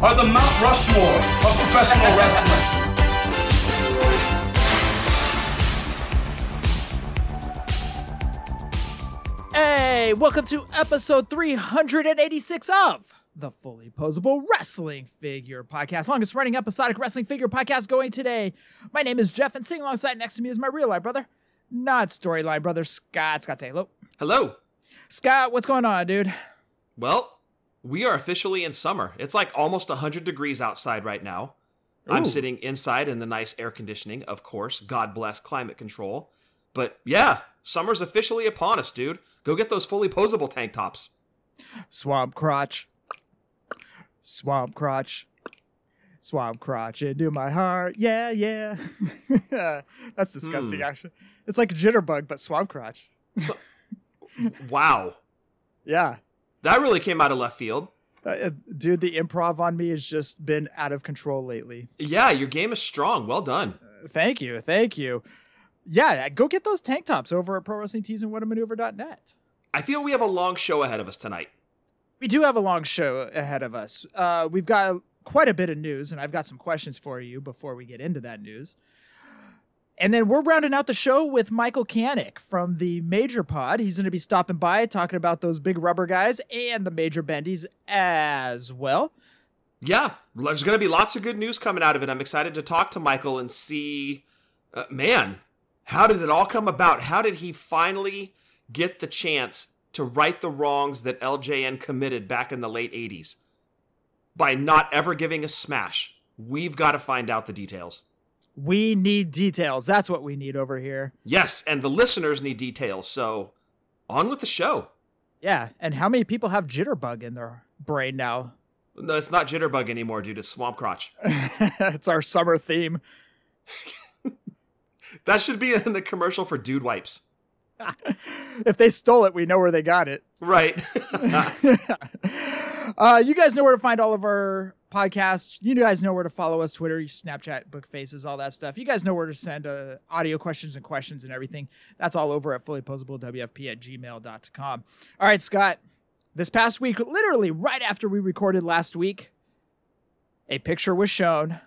are the Mount Rushmore of professional wrestling. Hey, welcome to episode 386 of the Fully Poseable Wrestling Figure Podcast, longest running episodic wrestling figure podcast going today. My name is Jeff, and sitting alongside next to me is my real life brother, not storyline brother, Scott. Scott, say hello. Hello. Scott, what's going on, dude? Well, we are officially in summer. It's like almost 100 degrees outside right now. I'm sitting inside in the nice air conditioning, of course. God bless climate control. But yeah, summer's officially upon us, dude. Go get those fully posable tank tops. Swamp crotch. Swamp crotch. Swamp crotch into my heart. Yeah, yeah. That's disgusting, Hmm. actually. It's like a jitterbug, but swamp crotch. Wow. Yeah. That really came out of left field. Uh, dude, the improv on me has just been out of control lately. Yeah, your game is strong. Well done. Thank you. Thank you. Yeah, go get those tank tops over at ProWrestlingTeesandWhatAmaneuver.net. I feel we have a long show ahead of us tonight. We do have a long show ahead of us. Uh, we've got quite a bit of news, and I've got some questions for you before we get into that news. And then we're rounding out the show with Michael Kanik from the Major Pod. He's going to be stopping by talking about those big rubber guys and the Major Bendies as well. Yeah, there's going to be lots of good news coming out of it. I'm excited to talk to Michael and see, uh, man, how did it all come about? How did he finally get the chance to right the wrongs that LJN committed back in the late 80s by not ever giving a smash? We've got to find out the details. We need details. That's what we need over here. Yes, and the listeners need details, so on with the show. Yeah, and how many people have jitterbug in their brain now? No, it's not Jitterbug anymore, dude. It's Swamp Crotch. it's our summer theme. That should be in the commercial for Dude Wipes. If they stole it, we know where they got it. Right. Uh, you guys know where to find all of our podcasts. You guys know where to follow us Twitter, Snapchat, Book Faces, all that stuff. You guys know where to send uh, audio questions and questions and everything. That's all over at fullyposablewfp at gmail.com. All right, Scott. This past week, literally right after we recorded last week, a picture was shown.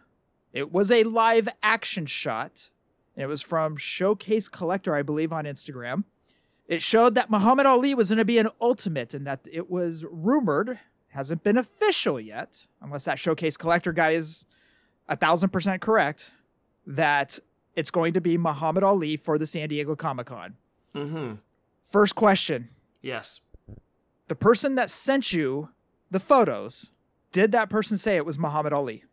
It was a live action shot. It was from Showcase Collector, I believe, on Instagram. It showed that Muhammad Ali was going to be an ultimate and that it was rumored, hasn't been official yet, unless that Showcase Collector guy is a thousand percent correct, that it's going to be Muhammad Ali for the San Diego Comic Con. mm-hmm. First question Yes. The person that sent you the photos, did that person say it was Muhammad Ali?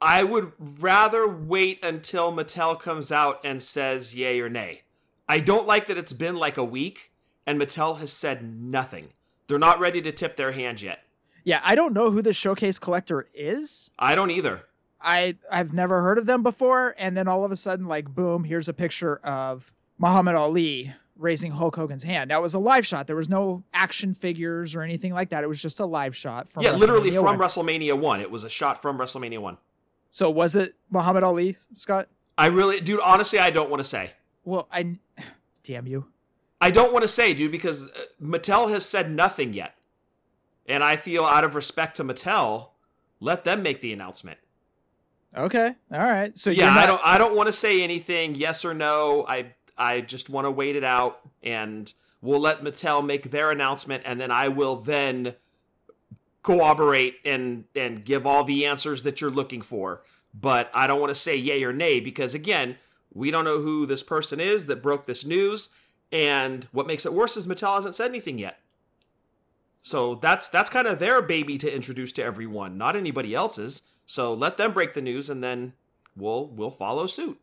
I would rather wait until Mattel comes out and says yay or nay. I don't like that it's been like a week and Mattel has said nothing. They're not ready to tip their hand yet. Yeah, I don't know who the Showcase Collector is. I don't either. I I've never heard of them before, and then all of a sudden, like boom, here's a picture of Muhammad Ali raising Hulk Hogan's hand. Now it was a live shot. There was no action figures or anything like that. It was just a live shot from yeah, literally from 1. WrestleMania 1. It was a shot from WrestleMania 1. So was it Muhammad Ali, Scott? I really, dude, honestly, I don't want to say. Well, I damn you. I don't want to say, dude, because uh, Mattel has said nothing yet. And I feel out of respect to Mattel, let them make the announcement. Okay, all right. So yeah, not, I don't I don't want to say anything yes or no. I I just want to wait it out and we'll let Mattel make their announcement and then I will then corroborate and and give all the answers that you're looking for. But I don't want to say yay or nay because again, we don't know who this person is that broke this news and what makes it worse is Mattel hasn't said anything yet. So that's that's kind of their baby to introduce to everyone, not anybody else's. So let them break the news and then we'll we'll follow suit.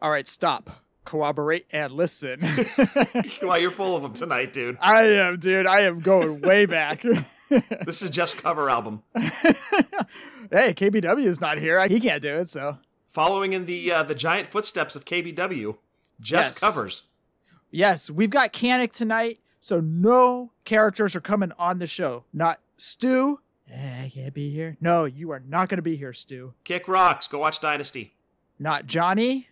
All right, stop. Corroborate and listen. Why you're full of them tonight, dude. I am, dude. I am going way back. this is just cover album. hey, KBW is not here. He can't do it, so. Following in the uh, the giant footsteps of KBW, just Yes. covers. Yes, we've got Kanik tonight, so no characters are coming on the show. Not Stu. Eh, I can't be here. No, you are not going to be here, Stu. Kick rocks. Go watch Dynasty. Not Johnny.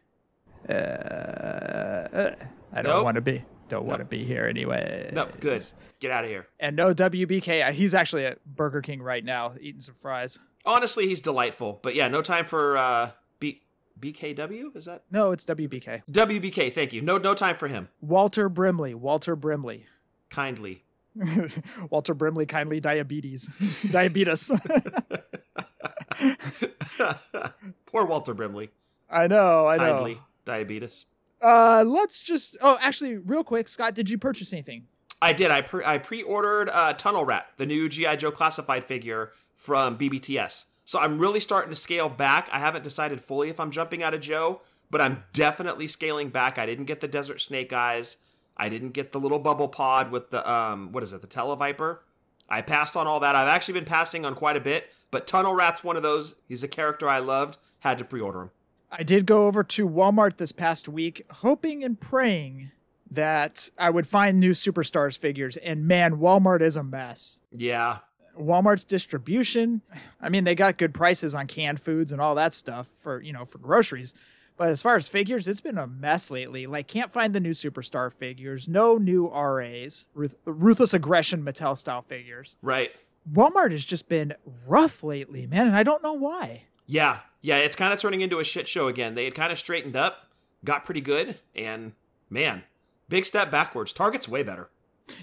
Uh, uh, I don't Nope. want to be. Don't want to be here anyway. No, good. Get out of here. And no WBK. He's actually at Burger King right now eating some fries. Honestly, he's delightful. But yeah, no time for uh, BKW. Is that No, it's WBK. WBK? Thank you. No, no time for him. Walter Brimley. Walter Brimley. Kindly. Walter Brimley, kindly diabetes. diabetes. Poor Walter Brimley. I know, I know. Kindly diabetes. Uh, let's just. Oh, actually, real quick, Scott, did you purchase anything? I did. I pre- I pre-ordered uh, Tunnel Rat, the new GI Joe classified figure from BBTS. So I'm really starting to scale back. I haven't decided fully if I'm jumping out of Joe, but I'm definitely scaling back. I didn't get the Desert Snake Eyes. I didn't get the little bubble pod with the um what is it, the Televiper. I passed on all that. I've actually been passing on quite a bit, but Tunnel Rat's one of those. He's a character I loved. Had to pre-order him. I did go over to Walmart this past week, hoping and praying that I would find new Superstars figures. And man, Walmart is a mess. Yeah, Walmart's distribution, I mean, they got good prices on canned foods and all that stuff for, you know, for groceries. But as far as figures, it's been a mess lately. Like, can't find the new Superstar figures, no new RAs, Ruth- Ruthless Aggression Mattel style figures. right. Walmart has just been rough lately, man, and I don't know why. Yeah, yeah, it's kind of turning into a shit show again. They had kind of straightened up, got pretty good, and man, big step backwards. Target's way better.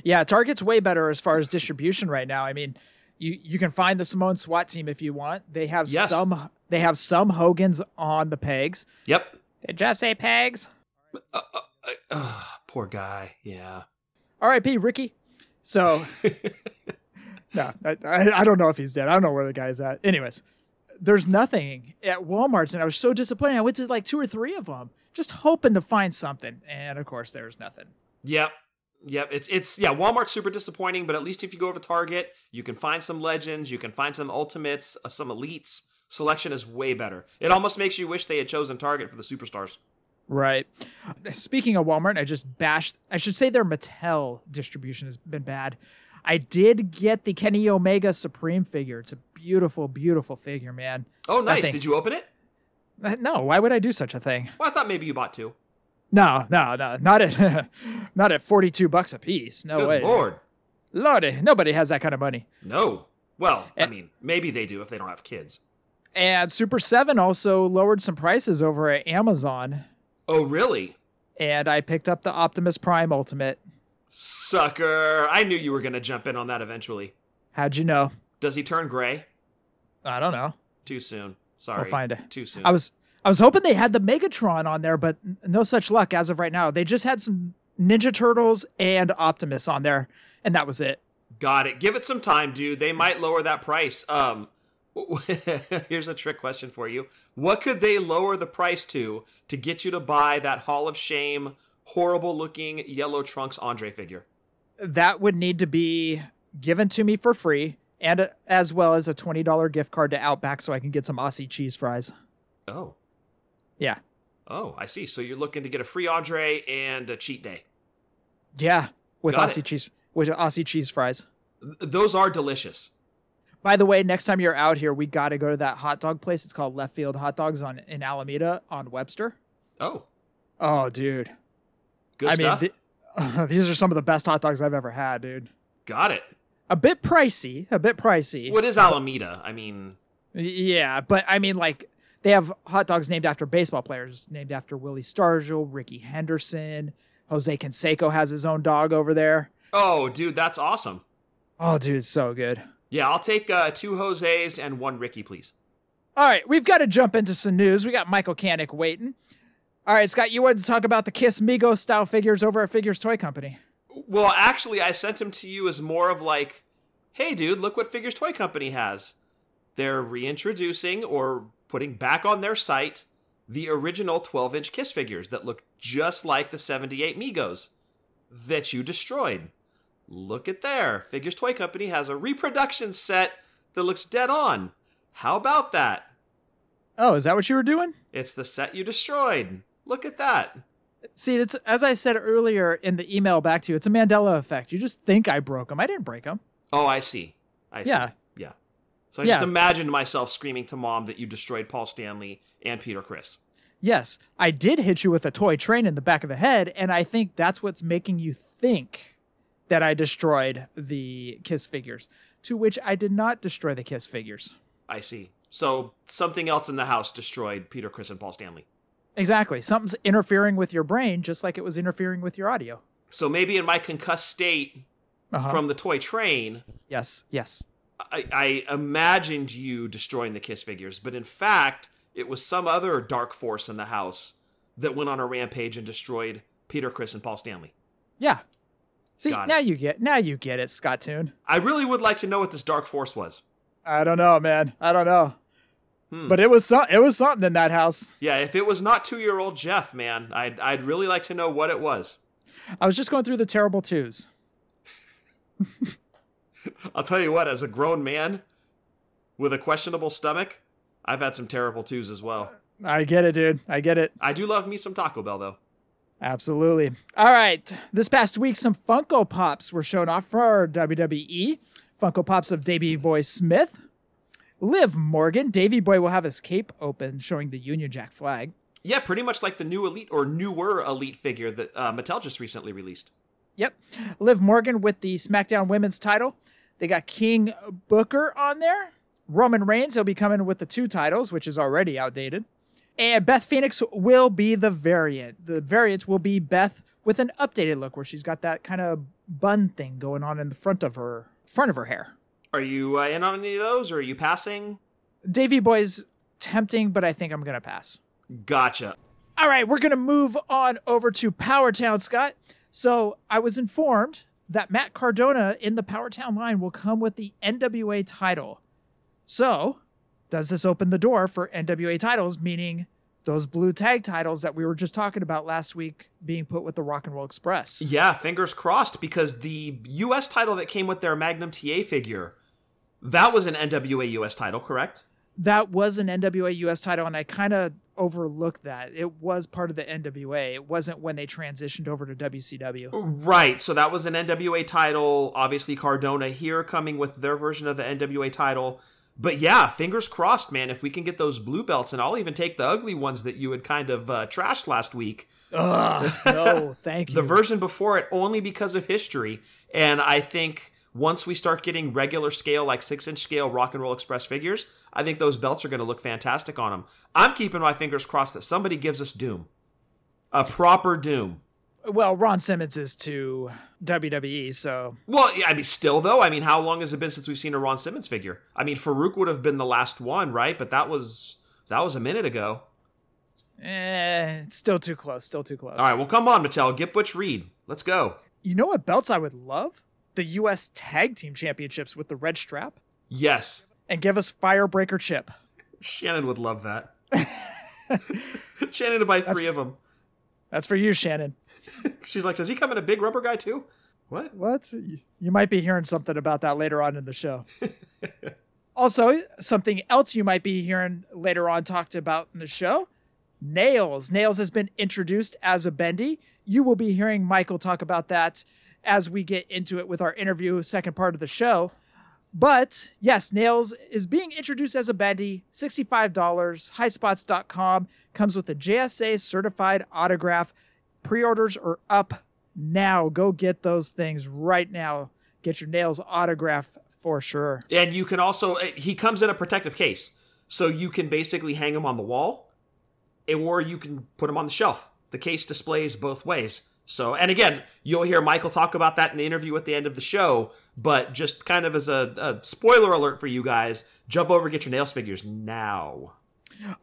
Yeah, Target's way better as far as distribution right now. I mean, you you can find the Simone SWAT team if you want. They have Yes. some they have some Hogans on the pegs. Yep. Did Jeff say pegs? Ugh, poor guy. Yeah. R.I.P. Ricky. So, no, I, I, I don't know if he's dead. I don't know where the guy's at. Anyways, there's nothing at Walmart's, and I was so disappointed. I went to like two or three of them, just hoping to find something, and of course, there's nothing. Yep. Yep. It's it's yeah. Walmart's super disappointing, but at least if you go to Target, you can find some legends, you can find some ultimates, uh, some elites. Selection is way better. It almost makes you wish they had chosen Target for the superstars. Right. Speaking of Walmart, I just bashed. I should say their Mattel distribution has been bad. I did get the Kenny Omega Supreme figure. It's a beautiful, beautiful figure, man. Oh, nice. Did you open it? No, why would I do such a thing? Well, I thought maybe you bought two. No, no, no, not at not at forty two bucks a piece. No Good way, lord. Lordy, nobody has that kind of money. No. Well, I mean, maybe they do if they don't have kids. And Super Seven also lowered some prices over at Amazon, Oh, really? and I picked up the Optimus Prime Ultimate. Sucker. I knew you were going to jump in on that eventually. How'd you know? Does he turn gray? I don't know. Too soon. Sorry. We'll find it. Too soon. I was I was hoping they had the Megatron on there, but no such luck as of right now. They just had some Ninja Turtles and Optimus on there, and that was it. Got it. Give it some time, dude. They might lower that price. Um here's a trick question for you. What could they lower the price to to get you to buy that Hall of Shame horrible looking yellow trunks Andre figure? That would need to be given to me for free, and as well as a twenty dollar gift card to Outback, so I can get some Aussie cheese fries. Oh. Yeah, Oh, I see. So you're looking to get a free Andre and a cheat day. yeah, with Got Aussie it. cheese with Aussie cheese fries. Th- those are delicious. By the way, next time you're out here, we got to go to that hot dog place. It's called Left Field Hot Dogs on in Alameda on Webster. Oh, Oh, dude. good I stuff. mean, th- these are some of the best hot dogs I've ever had, dude. Got it. A bit pricey, a bit pricey. What is Alameda? I mean, Yeah, but I mean, like they have hot dogs named after baseball players, named after Willie Stargell, Rickey Henderson, Jose Canseco has his own dog over there. oh, dude, that's awesome. Oh, dude, it's so good. Yeah, I'll take uh, two Jose's and one Ricky, please. All right, we've got to jump into some news. We got Michael Kanik waiting. All right, Scott, you wanted to talk about the Kiss Mego style figures over at Figures Toy Company. Well, actually, I sent them to you as more of like, hey, dude, look what Figures Toy Company has. They're reintroducing or putting back on their site the original 12 inch Kiss figures that look just like the 78 Megos that you destroyed. look at there. Figures Toy Company has a reproduction set that looks dead on. How about that? Oh, is that what you were doing? It's the set you destroyed. Look at that. See, it's as I said earlier in the email back to you. It's a Mandela effect. You just think I broke them. I didn't break them. Oh, I see. I see. Yeah. Yeah. So I Yeah. just imagined myself screaming to mom that you destroyed Paul Stanley and Peter Criss. Yes, I did hit you with a toy train in the back of the head, and I think that's what's making you think that I destroyed the Kiss figures. To which I did not destroy the Kiss figures. I see. So something else in the house destroyed Peter Criss and Paul Stanley. Exactly. Something's interfering with your brain just like it was interfering with your audio. So maybe in my concussed state Uh-huh. from the toy train, yes, yes. I, I imagined you destroying the Kiss figures, but in fact, it was some other dark force in the house that went on a rampage and destroyed Peter Criss and Paul Stanley. Yeah. See, Got it. now you get now you get it, Scott Toon. I really would like to know what this dark force was. I don't know, man. I don't know. Hmm. But it was some it was something in that house. Yeah, if it was not two-year-old Jeff, man, I'd I'd really like to know what it was. I was just going through the terrible twos. I'll tell you what, as a grown man with a questionable stomach, I've had some terrible twos as well. I get it, dude. I get it. I do love me some Taco Bell though. Absolutely. All right. This past week, some Funko Pops were shown off for WWE. Funko Pops of Davey Boy Smith. Liv Morgan. Davey Boy will have his cape open, showing the Union Jack flag. Yeah, pretty much like the new Elite or newer Elite figure that uh, Mattel just recently released. Yep. Liv Morgan with the SmackDown Women's title. They got King Booker on there. Roman Reigns, he'll be coming with the two titles, which is already outdated. And Beth Phoenix will be the variant. The variant will be Beth with an updated look where she's got that kind of bun thing going on in the front of her front of her hair. Are you uh, in on any of those, or are you passing? Davey Boy's tempting, but I think I'm gonna pass. Gotcha. All right, we're going to move on over to Powertown, Scott. So I was informed that Matt Cardona in the Powertown line will come with the NWA title. So, does this open the door for NWA titles, meaning those blue tag titles that we were just talking about last week being put with the Rock and Roll Express? Yeah, fingers crossed because the U.S. title that came with their Magnum TA figure, that was an NWA U.S. title, correct? That was an NWA US title, and I kind of overlooked that. It was part of the NWA. It wasn't when they transitioned over to WCW. Right. So that was an NWA title. Obviously, Cardona here coming with their version of the NWA title. But yeah, fingers crossed, man. If we can get those blue belts, and I'll even take the ugly ones that you had kind of uh, trashed last week. Ugh, no, thank you. The version before it only because of history. And I think once we start getting regular scale, like six inch scale Rock and Roll Express figures, I think those belts are going to look fantastic on them. I'm keeping my fingers crossed that somebody gives us Doom. A proper Doom. well, Ron Simmons is to WWE, so Well, yeah, I mean, still though. I mean, how long has it been since we've seen a Ron Simmons figure? I mean, Farouk would have been the last one, right? But that was that was a minute ago. eh, it's still too close. Still too close. All right, well, come on, Mattel, get Butch Reed. Let's go. You know what belts I would love? The U.S. Tag Team Championships with the red strap, Yes, and give us Firebreaker Chip. Shannon would love that. Shannon to buy three of them. That's for you, Shannon. She's like, does he come in a big rubber guy too? What? What? You might be hearing something about that later on in the show. also, something else you might be hearing later on talked about in the show Nailz. Nailz has been introduced as a bendy. You will be hearing Michael talk about that as we get into it with our interview, second part of the show. But yes, Nailz is being introduced as a bendy, $65. Highspots.com comes with a JSA certified autograph. Pre orders are up now. Go get those things right now. Get your Nailz autograph for sure. And you can also eh, he comes in a protective case, so you can basically hang him on the wall, or you can put him on the shelf. The case displays both ways. So, and again, you'll hear Michael talk about that in the interview at the end of the show. But just kind of as a, a spoiler alert for you guys, jump over and get your Nailz figures now.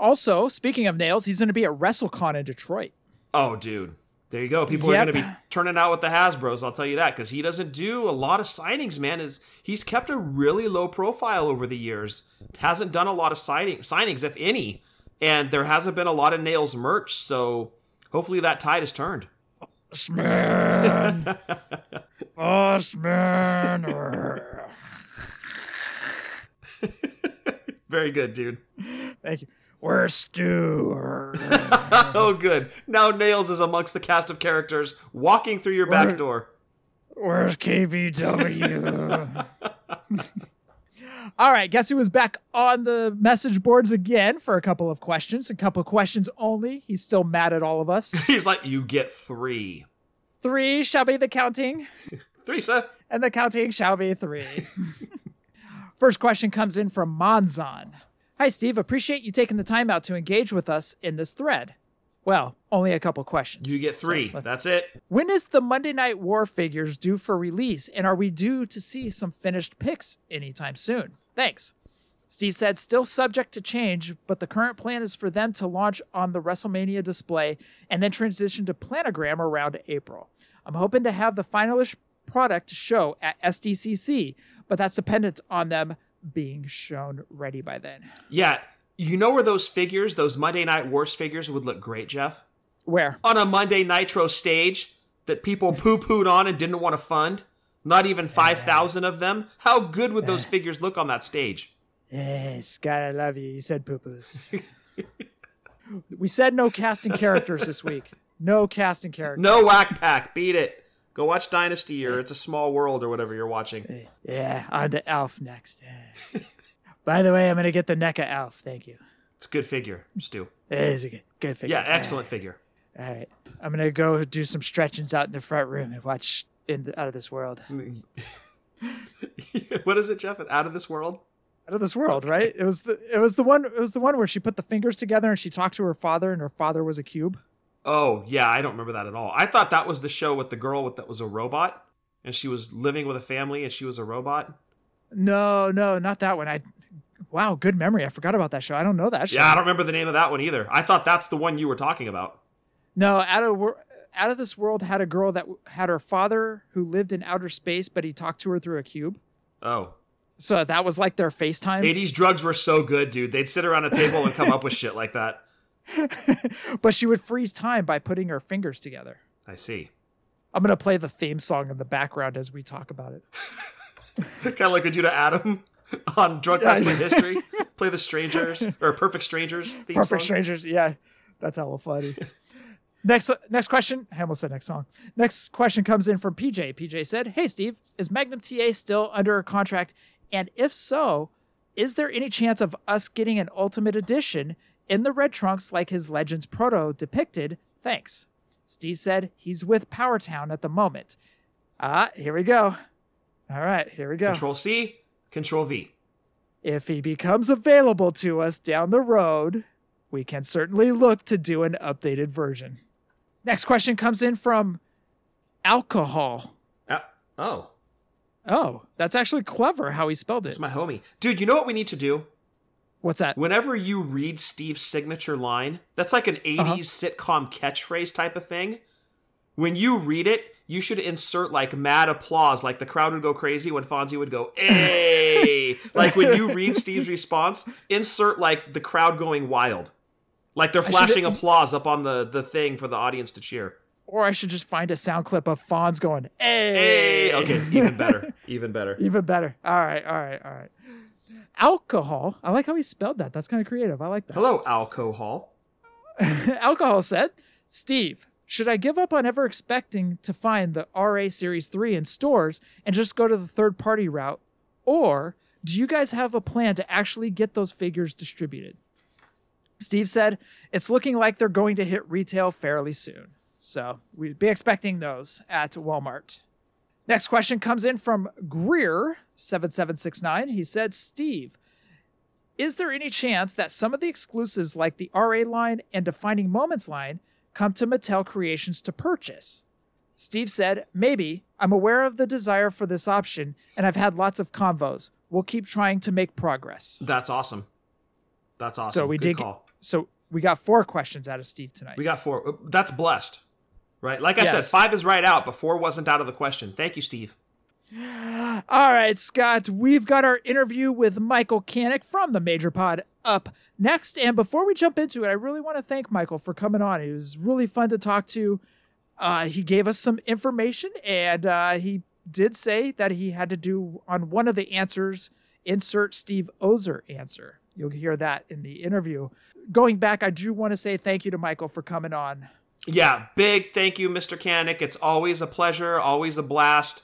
Also, speaking of Nailz, he's going to be at WrestleCon in Detroit. Oh, dude. There you go. People are going to be turning out with the Hasbros. I'll tell you that because he doesn't do a lot of signings. Man, is he's kept a really low profile over the years. Hasn't done a lot of signing signings, if any, and there hasn't been a lot of Nailz merch. So hopefully that tide has turned. Bossman. Bossman. Very good, dude. Thank you. Where's Stu? oh, good. Now Nailz is amongst the cast of characters walking through your back door. Where's KBW? All right, guess who was back on the message boards again for a couple of questions? A couple of questions only. He's still mad at all of us. He's like, you get three. Three shall be the counting, Three, sir. and the counting shall be three. First question comes in from Monzon. Hi, Steve. Appreciate you taking the time out to engage with us in this thread. Well, only a couple questions. You get three. So, That's it. When is the Monday Night War figures due for release, and are we due to see some finished picks anytime soon? Thanks. Steve said, still subject to change, but the current plan is for them to launch on the WrestleMania display and then transition to planogram around April. I'm hoping to have the finalish product to show at SDCC, but that's dependent on them being shown ready by then. Yeah. You know where those figures, those Monday Night Wars figures, would look great, Jeff? Where? On a Monday Nitro stage that people poo pooed on and didn't want to fund. Not even 5,000 of them. How good would those figures look on that stage? Yes, Scott, I love you. You said poo poos. we said no casting characters this week. No casting characters. No whack pack. Beat it. Go watch Dynasty or It's a Small World or whatever you're watching. Yeah, on to Elf next. By the way, I'm going to get the NECA Alf. Thank you. It's a good figure, Stu. It is a good, good figure. Yeah, excellent figure. All right. I'm going to go do some stretchings out in the front room and watch in the, Out of This World. what is it, Jeff? Out of this world? Out of This World, right? It was the it was the one it was the one where she put the fingers together and she talked to her father and her father was a cube. Oh, yeah, I don't remember that at all. I thought that was the show with the girl with that was a robot and she was living with a family and she was a robot. No, no, not that one. I Wow, good memory. I forgot about that show. I don't know that show. Yeah, I don't remember the name of that one either. I thought that's the one you were talking about. No, out of out of this world had a girl that had her father who lived in outer space, but he talked to her through a cube. Oh. So that was like their FaceTime. 80s drugs were so good, dude. They'd sit around a table and come up with shit like that. But she would freeze time by putting her fingers together. I see. I'm gonna play the theme song in the background as we talk about it. kind of like do to Adam on Drunk Wrestling History. Play the Strangers or Perfect Strangers theme Perfect song. Strangers, yeah, that's hella funny. next, next question. I almost said next song. Next question comes in from PJ. PJ said, "Hey Steve, is Magnum TA still under a contract? And if so, is there any chance of us getting an Ultimate Edition in the red trunks like his Legends Proto depicted? Thanks." Steve said he's with Powertown at the moment. Ah, here we go. All right, here we go. Control C, Control V. If he becomes available to us down the road, we can certainly look to do an updated version. Next question comes in from alcohol. Uh, oh, Oh, that's actually clever how he spelled it. it's my homie. Dude, you know what we need to do? What's that? Whenever you read Steve's signature line, that's like an 80s Uh-huh. sitcom catchphrase type of thing. When you read it, you should insert like mad applause, like the crowd would go crazy when Fonzie would go, hey! like when you read Steve's response, insert like the crowd going wild. Like they're flashing applause up on the, the thing for the audience to cheer. Or I should just find a sound clip of Fonz going, hey. Hey! Okay, even better. Even better. Even better. All right, all right, all right. Alcohol. I like how he spelled that. That's kind of creative. I like that. Hello, alcohol. Alcohol said, Steve, should I give up on ever expecting to find the RA Series 3 in stores and just go to the third party route? Or do you guys have a plan to actually get those figures distributed? Steve said, it's looking like they're going to hit retail fairly soon. So we'd be expecting those at Walmart. Next question comes in from Greer7769. He said, Steve, is there any chance that some of the exclusives like the RA line and Defining Moments line come to Mattel Creations to purchase? Steve said, maybe. I'm aware of the desire for this option, and I've had lots of convos. We'll keep trying to make progress. That's awesome. That's awesome. So we Good did. call. So we got four questions out of Steve tonight. We got four. That's blessed. Right? Like I said, five is right out, but four wasn't out of the question. Thank you, Steve. All right, Scott, we've got our interview with Michael Kanik from the Major Pod up next. And before we jump into it, I really want to thank Michael for coming on. It was really fun to talk to. Uh, he gave us some information, and uh, he did say that he had to do on one of the answers insert Steve Ozer answer. You'll hear that in the interview. Going back, I do want to say thank you to Michael for coming on. Yeah, big thank you, Mr. Kanik. It's always a pleasure, always a blast,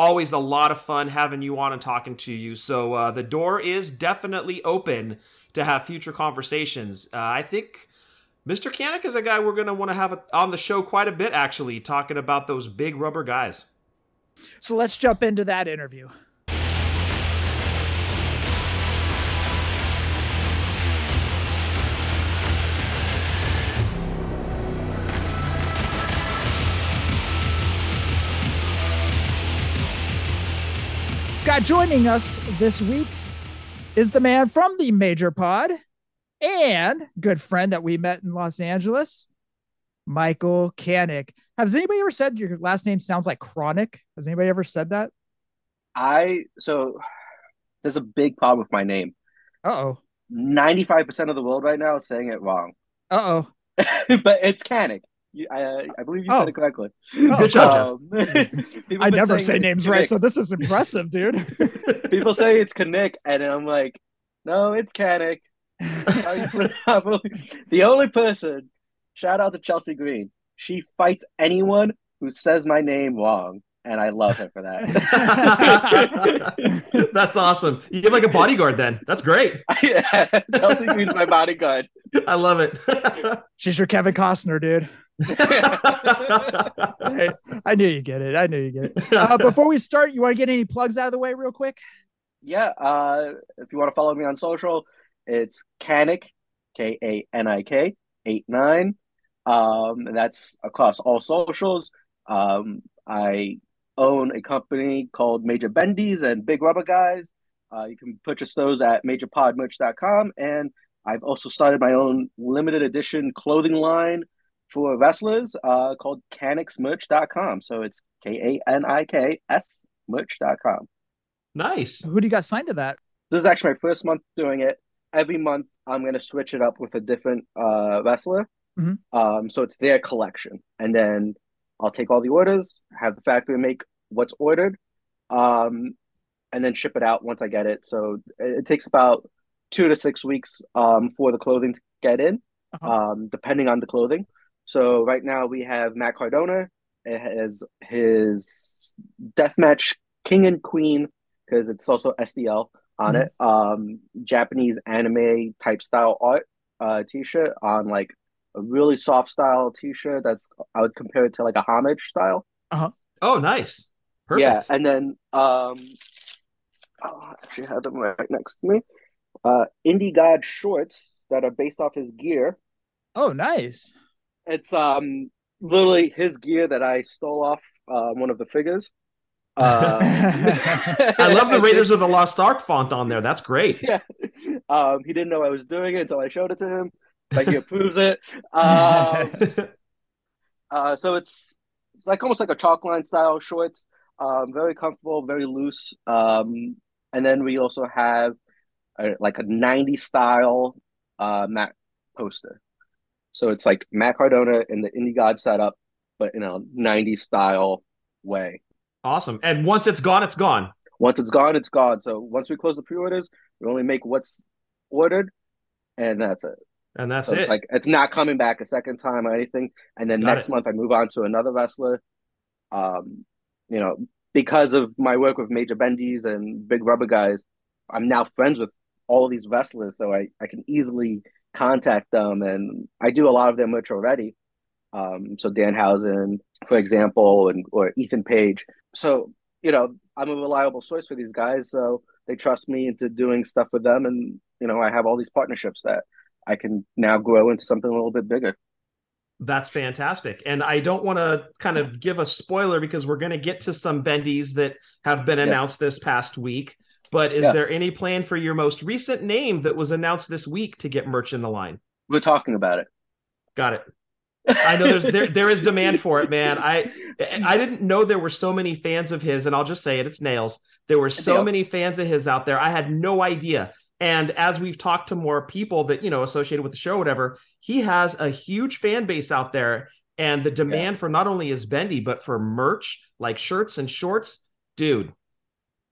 always a lot of fun having you on and talking to you. So uh, the door is definitely open to have future conversations. Uh, I think Mr. Kanik is a guy we're going to want to have on the show quite a bit, actually, talking about those big rubber guys. So let's jump into that interview. Scott, joining us this week is the man from the Major Pod and good friend that we met in Los Angeles, Michael Kanik. Has anybody ever said your last name sounds like chronic? Has anybody ever said that? I so there's a big problem with my name. Uh oh. 95% of the world right now is saying it wrong. Uh oh. but it's Kanik. You, I, uh, I believe you Oh. said it correctly. Oh, Good job, Um, I never say it's names right, so this is impressive, dude. people say it's Kanik, and I'm like, no, it's Kanik. How you pronounce- the only person, shout out to Chelsea Green. She fights anyone who says my name wrong, and I love her for that. That's awesome. You have like a bodyguard then. That's great. Chelsea Green's my bodyguard. I love it. She's your Kevin Costner, dude. I, I knew you get it. I knew you get it. Uh, before we start, you want to get any plugs out of the way real quick? Yeah, uh, if you want to follow me on social, it's Kanik, K A N I K, 8 9. Um, that's across all socials. Um, I own a company called Major Bendies and Big Rubber Guys. Uh, you can purchase those at majorpodmerch.com. And I've also started my own limited edition clothing line for wrestlers uh, called kaniksmerch.com. So it's K A N I K S merch.com. nice. Who do you got signed to that? This is actually my first month doing it. Every month, I'm going to switch it up with a different uh, wrestler. Mhm. Um, so it's their collection, and then I'll take all the orders, have the factory make what's ordered, um, and then ship it out once I get it. So it, it takes about two to six weeks um, for the clothing to get in, Uh-huh. um, depending on the clothing. So right now we have Matt Cardona. It has his deathmatch king and queen because it's also SDL on Mhm. it. Um, Japanese anime type style art uh, t-shirt on like a really soft style t-shirt. That's I would compare it to like a homage style. Uh-huh. Oh, nice. Perfect. Yeah, and then um, oh, I actually have them right next to me. Uh, Indie God shorts that are based off his gear. Oh, nice. It's um literally his gear that I stole off uh, one of the figures. Uh, I love the Raiders of the Lost Ark font on there. That's great. Yeah. Um, he didn't know I was doing it until I showed it to him. Like he approves it. Um, uh, so it's it's like almost like a chalk line style shorts. Um, very comfortable, very loose. Um, and then we also have a, like a 90 style uh Matt poster. So it's like Matt Cardona and the Indie God setup, but in a 90 style way. awesome. And once it's gone, it's gone. Once it's gone, it's gone. So once we close the pre-orders, we only make what's ordered, and that's it. And that's So it. it's like it's not coming back a second time or anything. And then Got next it. month I move on to another wrestler. Um, you know, because of my work with Major Bendies and Big Rubber Guys, I'm now friends with all these wrestlers, so I, I can easily contact them and I do a lot of their merch already. Um, so Danhausen, for example, and or Ethan Page. So, you know, I'm a reliable source for these guys, so they trust me into doing stuff with them and you know, I have all these partnerships that I can now grow into something a little bit bigger. That's fantastic. And I don't want to kind of give a spoiler because we're going to get to some bendies that have been Yeah. announced this past week. But is Yeah. there any plan for your most recent name that was announced this week to get merch in the line? We're talking about it. Got it. I know there's there there is demand for it, man. I I didn't know there were so many fans of his, and I'll just say it, it's Nailz. There were so Nailz. many fans of his out there. I had no idea. And as we've talked to more people that you know associated with the show, whatever, he has a huge fan base out there. and the demand for not only is bendy but for merch like shirts and shorts, dude.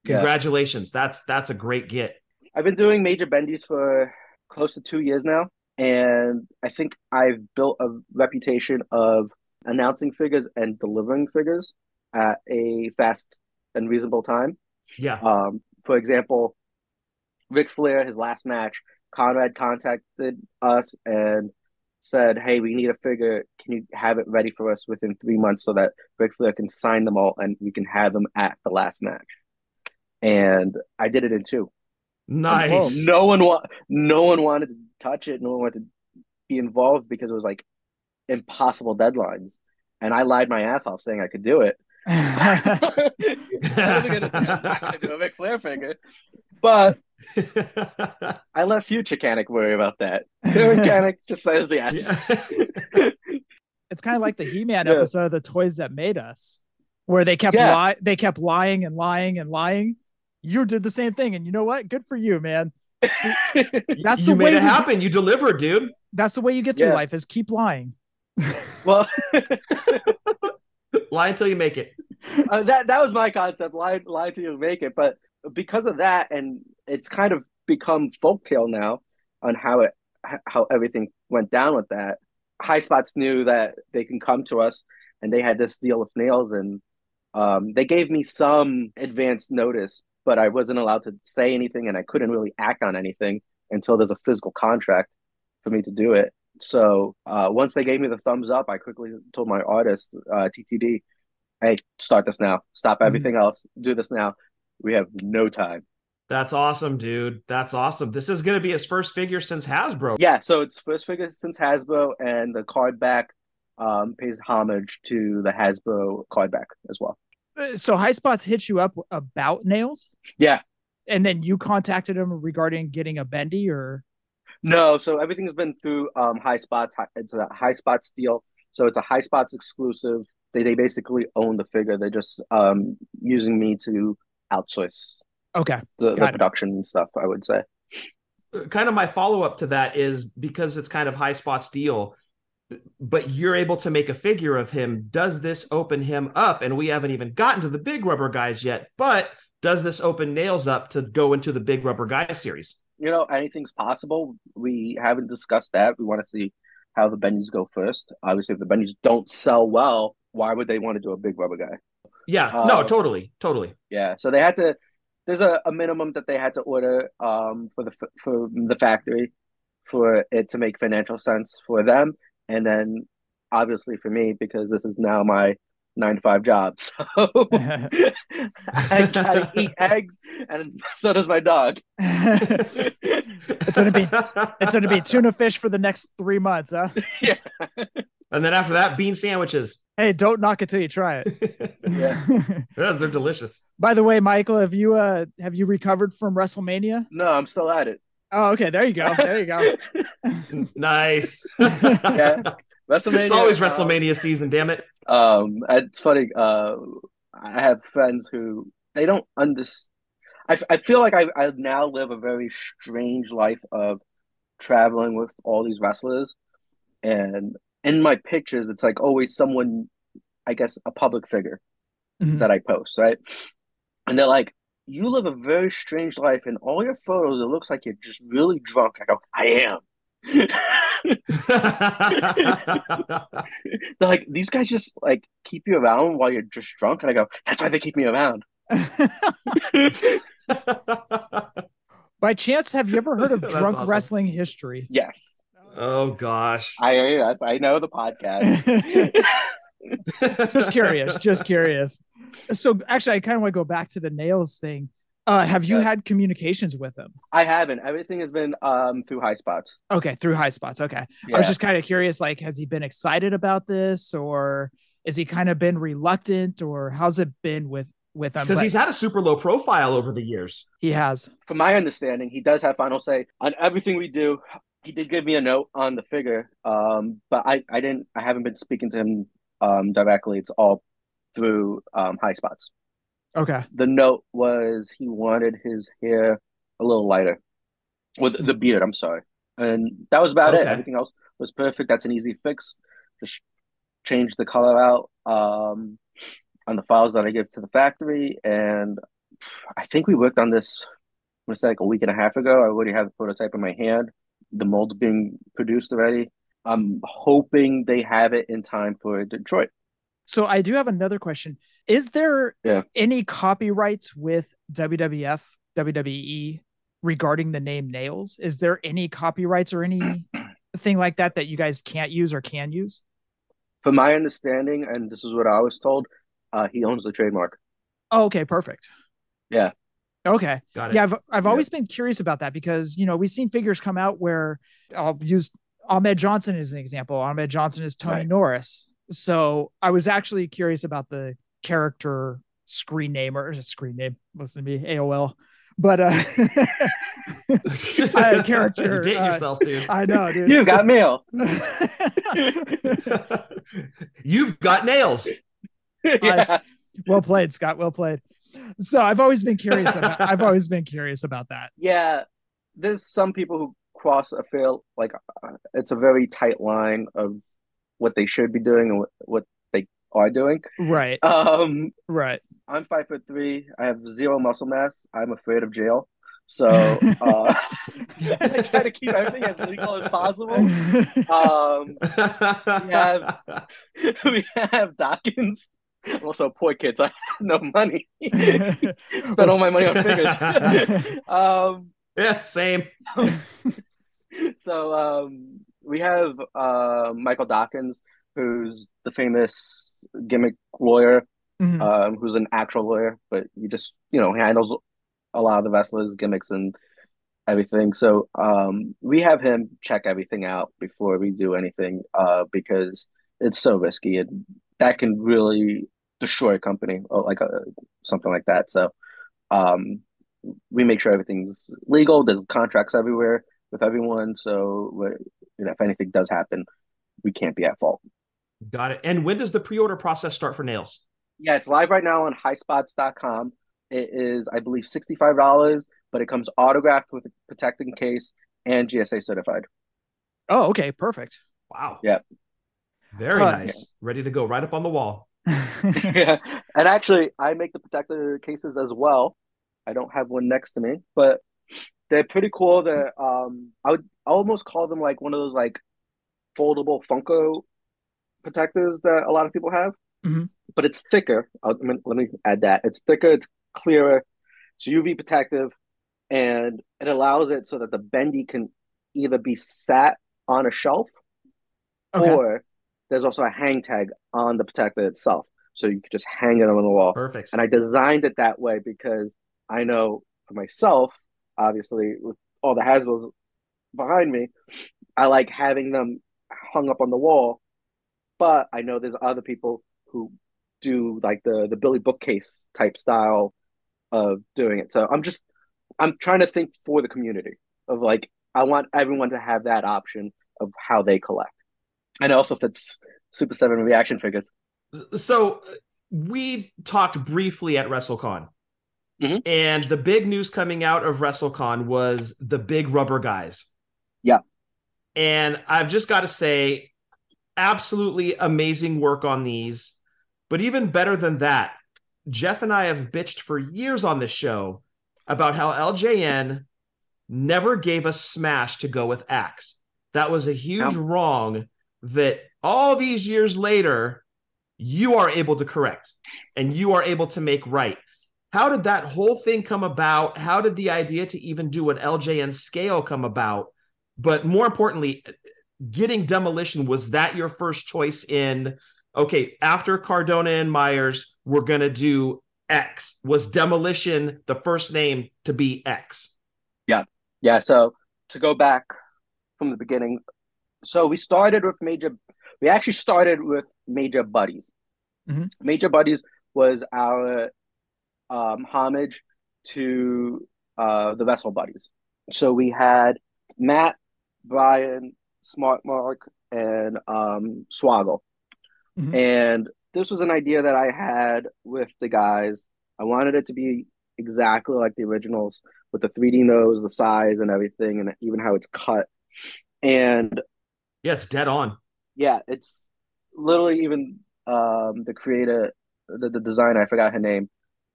Yeah. Congratulations. That's that's a great get. I've been doing major bendies for close to two years now, and I think I've built a reputation of announcing figures and delivering figures at a fast and reasonable time. Yeah. Um, for example, Ric Flair, his last match, Conrad contacted us and said, "Hey, we need a figure. Can you have it ready for us within three months so that Ric Flair can sign them all and we can have them at the last match?" And I did it in two. Nice. No one wa- no one wanted to touch it. No one wanted to be involved because it was like impossible deadlines. And I lied my ass off saying I could do it. I wasn't gonna say I'm not gonna do a Ric Flair figure, but I let future Kanik worry about that. Current Kanik just says yes. it's kind of like the He-Man Yeah. episode of the Toys That Made Us, where they kept Yeah. li- they kept lying and lying and lying. You did the same thing, and you know what? Good for you, man. That's you the way made it we- happen. You deliver, dude. That's the way you get through Yeah. life is keep lying. Well, Lie until you make it. uh, that that was my concept. Lie, lie till you make it. But because of that, and it's kind of become folktale now on how it how everything went down with that. High Spots knew that they can come to us, and they had this deal with Nailz, and um, they gave me some advance notice, but I wasn't allowed to say anything, and I couldn't really act on anything until there's a physical contract for me to do it. So uh, once they gave me the thumbs up, I quickly told my artist, uh, TTD, hey, start this now. Stop everything else. Do this now. We have no time. That's awesome, dude. That's awesome. This is going to be his first figure since Hasbro. Yeah, so it's first figure since Hasbro, and the card back um, pays homage to the Hasbro card back as well. So High Spots hit you up about Nailz, Yeah. and then you contacted him regarding getting a bendy, or No, so everything's been through um, High Spots. It's a High Spots deal. So it's a High Spots exclusive. They they basically own the figure. They're just um, using me to outsource okay, the, the production and stuff. I would say. kind of my follow up to that is because it's kind of high spots deal, but you're able to make a figure of him. Does this open him up? And we haven't even gotten to the big rubber guys yet, but does this open Nailz up to go into the big rubber guy series? You know, anything's possible. We haven't discussed that. We want to see how the bendies go first. Obviously, if the bendies don't sell well, why would they want to do a big rubber guy? Yeah, no, totally, totally. Yeah, so they had to. There's a, a minimum that they had to order um, for the for the factory for it to make financial sense for them, and then obviously for me because this is now my nine to five job. So I gotta eat eggs, and so does my dog. it's gonna be it's gonna be tuna fish for the next three months, huh? yeah, And then after that, bean sandwiches. Hey, don't knock it till you try it. yeah. They're delicious. By the way, Michael, have you uh have you recovered from WrestleMania? No, I'm still at it. Oh, okay. There you go. There you go. Nice. Yeah, WrestleMania. It's always uh, WrestleMania season, damn it. Um, it's funny. Uh, I have friends who they don't understand. I, I feel like I, I now live a very strange life of traveling with all these wrestlers, and in my pictures, it's like always someone, I guess, a public figure Mhm. that I post, right? And they're like, "You live a very strange life. In all your photos, it looks like you're just really drunk." I go, "I am." They're like, these guys just like keep you around while you're just drunk, and I go, that's why they keep me around. By chance, have you ever heard of That's drunk awesome. wrestling history? Yes, oh gosh. I yes, I know the podcast. just curious, just curious. So actually, I kind of want to go back to the Nailz thing. Uh, have you Yeah. had communications with him? I haven't. Everything has been um through high spots. Okay, through high spots. Okay. I was just kind of curious, like, has he been excited about this, or is he kind of been reluctant, or how's it been with with him? Because he's had a super low profile over the years. he has. From my understanding, he does have final say on everything we do. He did give me a note on the figure, um, but I I didn't. I haven't been speaking to him um directly. It's all through um high spots. Okay. the note was he wanted his hair a little lighter with the beard i'm sorry and that was about it everything else was perfect that's an easy fix just change the color out um, on the files that I give to the factory, and I think we worked on this. I'm gonna say like a week and a half ago. I already have the prototype in my hand. The mold's being produced already. I'm hoping they have it in time for Detroit. So I do have another question. Is there Yeah. any copyrights with WWF, WWE regarding the name Nailz? Is there any copyrights or anything like that that you guys can't use or can use? From my understanding, and this is what I was told, uh, he owns the trademark. Oh, okay, perfect. Yeah. Okay. Got it. Yeah, I've I've always been curious about that because you know we've seen figures come out where I'll use Ahmed Johnson is an example. Ahmed Johnson is Tony Right. Norris. So I was actually curious about the character screen name or screen name. Listen to me, AOL. But uh, uh character. You're dating uh, yourself, dude. I know, dude. You got mail. You've got nails. I- well played, Scott. Well played. So I've always been curious about. I've always been curious about that. Yeah, there's some people who cross a fail like uh, it's a very tight line of what they should be doing and what, what they are doing. Right. Um, Right. I'm five foot three. I have zero muscle mass. I'm afraid of jail, so uh, I try to keep everything as legal as possible. Um, we have we have Dawkins. I'm also poor kid, so I have no money. Spend all my money on figures. um, yeah, same. so um, we have uh, Michael Dawkins, who's the famous gimmick lawyer, Mhm. um, who's an actual lawyer, but he just you know handles a lot of the wrestlers' gimmicks and everything. So um, we have him check everything out before we do anything, uh, because it's so risky and that can really destroy a company or like a, something like that. So um, we make sure everything's legal. There's contracts everywhere with everyone, so you know if anything does happen, we can't be at fault. Got it. And when does the pre-order process start for Nailz? Yeah, it's live right now on highspots.com. It is, I believe, $65, but it comes autographed with a protecting case and GSA certified. Oh, okay, perfect. Wow. Yeah. Very Uh, nice. Ready to go right up on the wall. yeah. And actually, I make the protector cases as well. I don't have one next to me, but they're pretty cool. They're, um, I would almost call them like one of those like foldable Funko protectors that a lot of people have, Mhm. but it's thicker. I'll, let, me, let me add that. It's thicker, it's clearer, it's UV protective, and it allows it so that the bendy can either be sat on a shelf Okay. or there's also a hang tag on the protector itself. So you could just hang it on the wall. Perfect. And I designed it that way because I know for myself, obviously, with all the Hasbro's behind me, I like having them hung up on the wall. But I know there's other people who do like the the Billy bookcase type style of doing it. So I'm just I'm trying to think for the community of like I want everyone to have that option of how they collect. And it also fits Super Seven reaction figures. So we talked briefly at WrestleCon. Mhm. And the big news coming out of WrestleCon was the big rubber guys. Yeah. And I've just got to say, absolutely amazing work on these. But even better than that, Jeff and I have bitched for years on this show about how LJN never gave us Smash to go with Axe. That was a huge wrong that all these years later, you are able to correct and you are able to make right. How did that whole thing come about? How did the idea to even do an LJN scale come about? But more importantly, getting demolition was that your first choice in okay, after Cardona and Myers, we're going to do X. Was demolition the first name to be X? Yeah, Yeah, so to go back from the beginning, so we started with major. We actually started with major buddies. Mhm. Major buddies was our um, homage to uh, the vessel buddies. So we had Matt, Brian, Smart Mark, and um, Swoggle, Mhm. and this was an idea that I had with the guys. I wanted it to be exactly like the originals with the 3D nose, the size, and everything, and even how it's cut. And Yeah, it's dead on. yeah, it's literally even um, the creator, the, the designer, I forgot her name,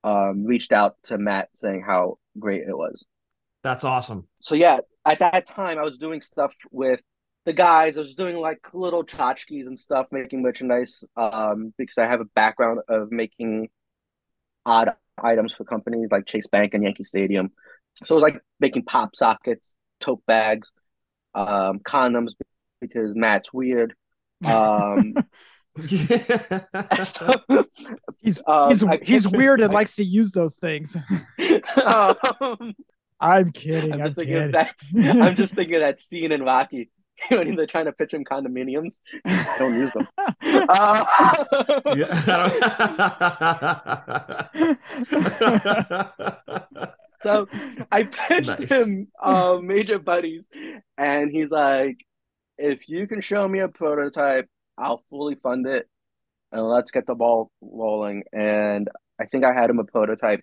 um, reached out to Matt saying how great it was. That's awesome. So yeah, at that time I was doing stuff with the guys. I was doing like little tchotchkes and stuff, making merchandise um, because I have a background of making odd items for companies like Chase Bank and Yankee Stadium. So it was like making pop sockets, tote bags, um, condoms because Matt's weird. Um, so, He's um, he's I he's weird and I- likes to use those things. um, I'm kidding. I'm I'm, just thinking of kidding. that. I'm just thinking of that scene in Rocky when they're trying to pitch him condominiums. I Don't use them. Uh, so I pitched Nice. him uh, Major Buddies, and he's like, "If you can show me a prototype, I'll fully fund it, and let's get the ball rolling." And I think I had him a prototype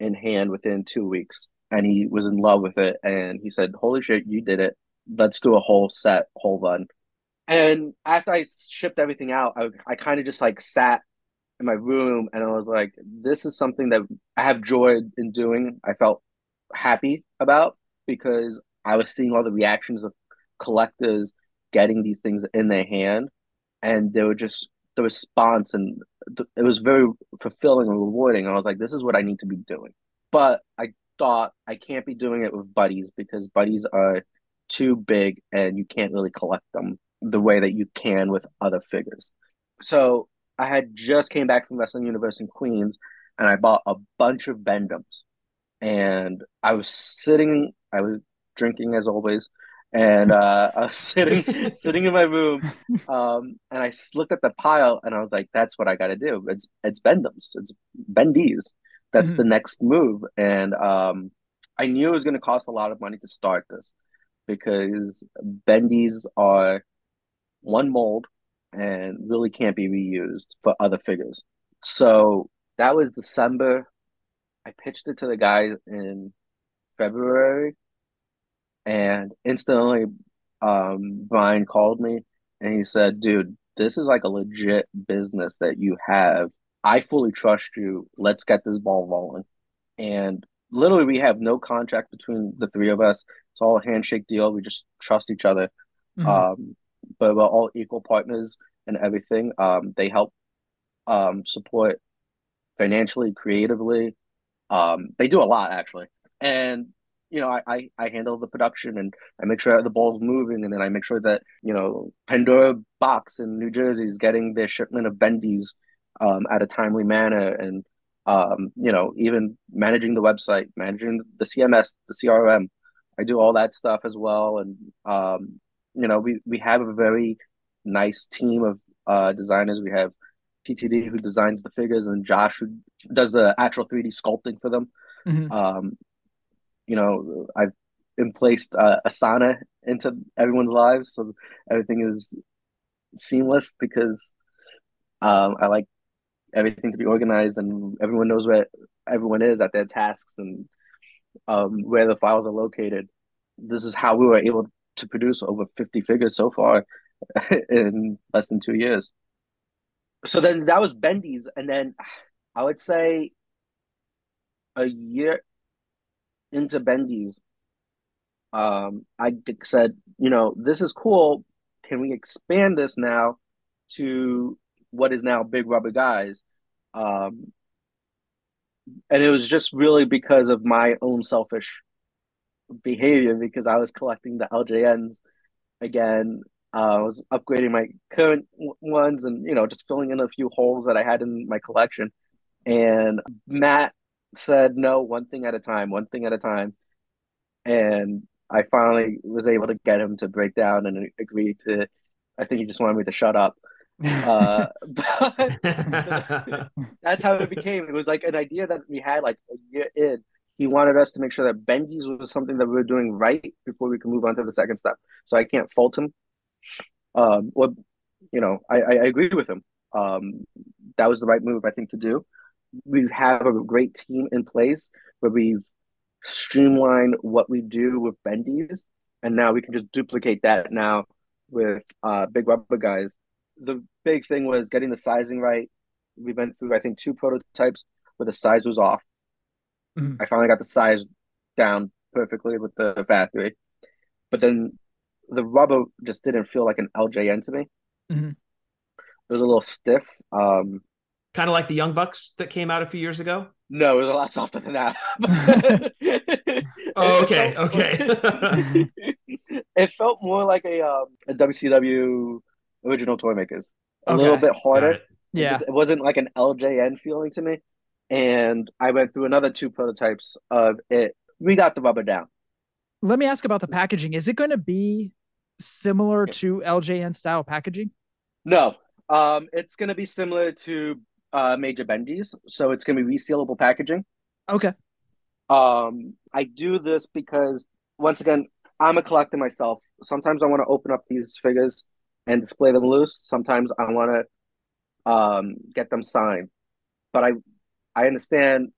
in hand within two weeks, and he was in love with it. And he said, "Holy shit, you did it! Let's do a whole set, whole run." And after I shipped everything out, I I kind of just like sat in my room and I was like, this is something that I have joy in doing. I felt happy about because I was seeing all the reactions of collectors getting these things in their hand, and they were just the response and th- it was very fulfilling and rewarding. I was like, this is what I need to be doing. But I thought I can't be doing it with buddies because buddies are too big and you can't really collect them the way that you can with other figures. So I had just came back from Wrestling Universe in Queens and I bought a bunch of Bend-Ems. And I was sitting, I was drinking as always, and uh, I was sitting sitting in my room, um, and I looked at the pile and I was like, "That's what I got to do. It's it's Bend-Ems, it's Bendies. That's Mhm. the next move." And um, I knew it was going to cost a lot of money to start this because Bendies are one mold and really can't be reused for other figures. So that was December. I pitched it to the guys in February, and instantly, um, Brian called me and he said, "Dude, this is like a legit business that you have. I fully trust you. Let's get this ball rolling." And literally, we have no contract between the three of us. It's all a handshake deal. We just trust each other. Mhm. Um, but we're all equal partners and everything. Um, they help um, support financially, creatively. Um, they do a lot actually, and you know, I, I I handle the production and I make sure that the ball's moving, and then I make sure that you know Pandora Box in New Jersey is getting their shipment of bendies um, at a timely manner, and um, you know, even managing the website, managing the CMS, the CRM. I do all that stuff as well, and um, you know, we we have a very nice team of uh, designers. We have TTD who designs the figures, and Josh who does the actual 3D sculpting for them. Mhm. Um, you know, I've emplaced uh, Asana into everyone's lives, so everything is seamless because um, I like everything to be organized and everyone knows where everyone is at their tasks and um, where the files are located. This is how we were able to produce over 50 figures so far in less than two years. So then that was Bendy's, and then I would say a year into Bendy's, um, I said, you know, this is cool. Can we expand this now to what is now Big Rubber Guys? Um, and it was just really because of my own selfish behavior because I was collecting the LJNs again. Uh, I was upgrading my current ones and you know just filling in a few holes that I had in my collection. And Matt said, "No, one thing at a time, one thing at a time." And I finally was able to get him to break down and agree to. I think he just wanted me to shut up. Uh, but that's how it became. It was like an idea that we had like a year in. He wanted us to make sure that Bendy's was something that we were doing right before we could move on to the second step. So I can't fault him. Um, well, you know, I, I, I agree with him. Um, that was the right move, I think, to do. We have a great team in place where we've streamlined what we do with Bendy's, and now we can just duplicate that now with uh, Big Rubber Guys. the big thing was getting the sizing right. We went through I think two prototypes where the size was off. Mhm. I finally got the size down perfectly with the factory, but then the rubber just didn't feel like an LJN to me. Mhm. It was a little stiff. Um, Kind of like the Young Bucks that came out a few years ago. no, it was a lot softer than that. Oh, It okay, felt- okay. it felt more like a um, a WCW original toy makers. A Okay. little bit harder. it. It, Yeah. just- it wasn't like an LJN feeling to me. And I went through another two prototypes of it. We got the rubber down. Let me ask about the packaging. Is it going to be similar to LJN style packaging? No, um, it's going to be similar to uh, Major Bendy's. So it's going to be resealable packaging. Okay. Um, I do this because once again, I'm a collector myself. Sometimes I want to open up these figures and display them loose. Sometimes I want to um, get them signed. But I I understand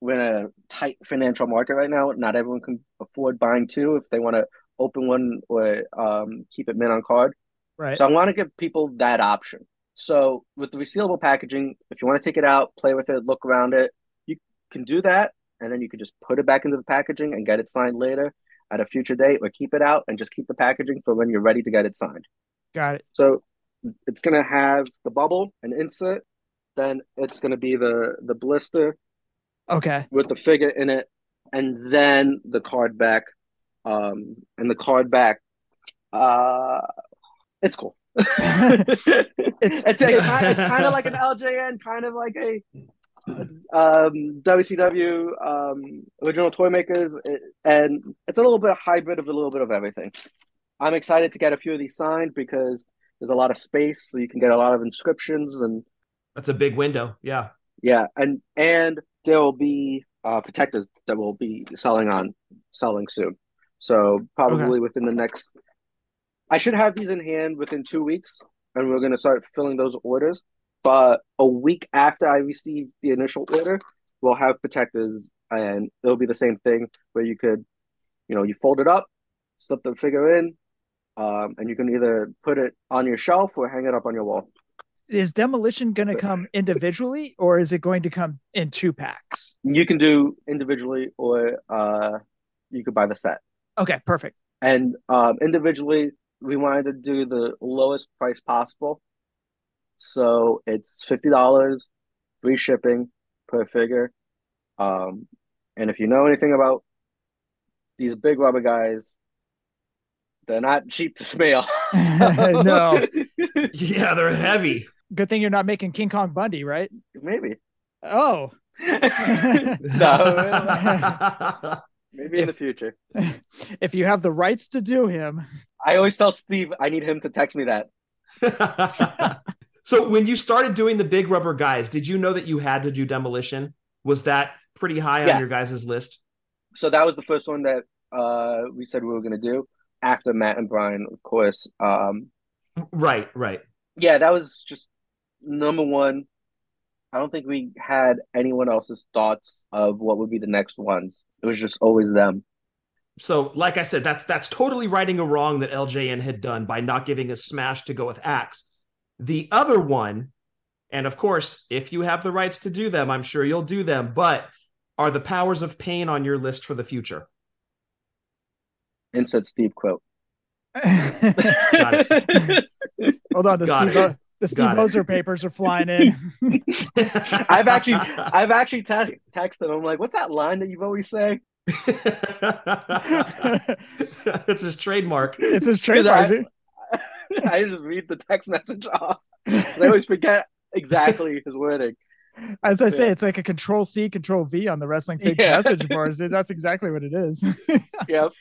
we're in a tight financial market right now. Not everyone can afford buying two if they want to open one or um, keep it mint on card. Right. So I want to give people that option. So with the resealable packaging, if you want to take it out, play with it, look around it, you can do that, and then you can just put it back into the packaging and get it signed later at a future date, or keep it out and just keep the packaging for when you're ready to get it signed. Got it. So it's gonna have the bubble, an insert, then it's gonna be the the blister Okay. with the figure in it, and then the card back. Um, and the card back, uh, it's cool. it's it's, it's, it's kind of like an LJN, kind of like a um, WCW um, original toy makers, it- and it's a little bit of hybrid of a little bit of everything. I'm excited to get a few of these signed because there's a lot of space, so you can get a lot of inscriptions and That's a big window. Yeah. yeah, and and there will be uh, protectors that will be selling on selling soon. So probably within the next, I should have these in hand within two weeks, and we're gonna start filling those orders. But a week after I receive the initial order, we'll have protectors, and it'll be the same thing where you could, you know, you fold it up, slip the figure in, um, and you can either put it on your shelf or hang it up on your wall. Is demolition going to come individually or is it going to come in two packs? You can do individually, or uh, you could buy the set. Okay. Perfect. And um, individually, we wanted to do the lowest price possible. So it's fifty dollars, free shipping per figure. Um, and if you know anything about these big rubber guys, they're not cheap to smell. No. Yeah, they're heavy. Good thing you're not making King Kong Bundy, right? maybe. Oh. no, maybe in the future. if you have the rights to do him, I always tell Steve I need him to text me that. so when you started doing the big rubber guys, did you know that you had to do demolition? Was that pretty high Yeah. on your guys' list? so that was the first one that uh we said we were gonna do after Matt and Brian, of course. Um Right, right. yeah, that was just number one. I don't think we had anyone else's thoughts of what would be the next ones. It was just always them. So, like I said, that's that's totally righting a wrong that LJN had done by not giving a Smash to go with Axe. The other one, and of course, if you have the rights to do them, I'm sure you'll do them. But are the powers of pain on your list for the future? Insert Steve quote. Got hold on, the Got Steve, it. O- the Steve Got papers are flying in. I've actually I've actually te- texted him. I'm like, what's that line that you've always say? it's his trademark. it's his trademark. I- I just read the text message off. I always forget exactly his wording. As I say, it's like a control C, control V on the wrestling page Yeah. message boards. That's exactly what it is. Yep.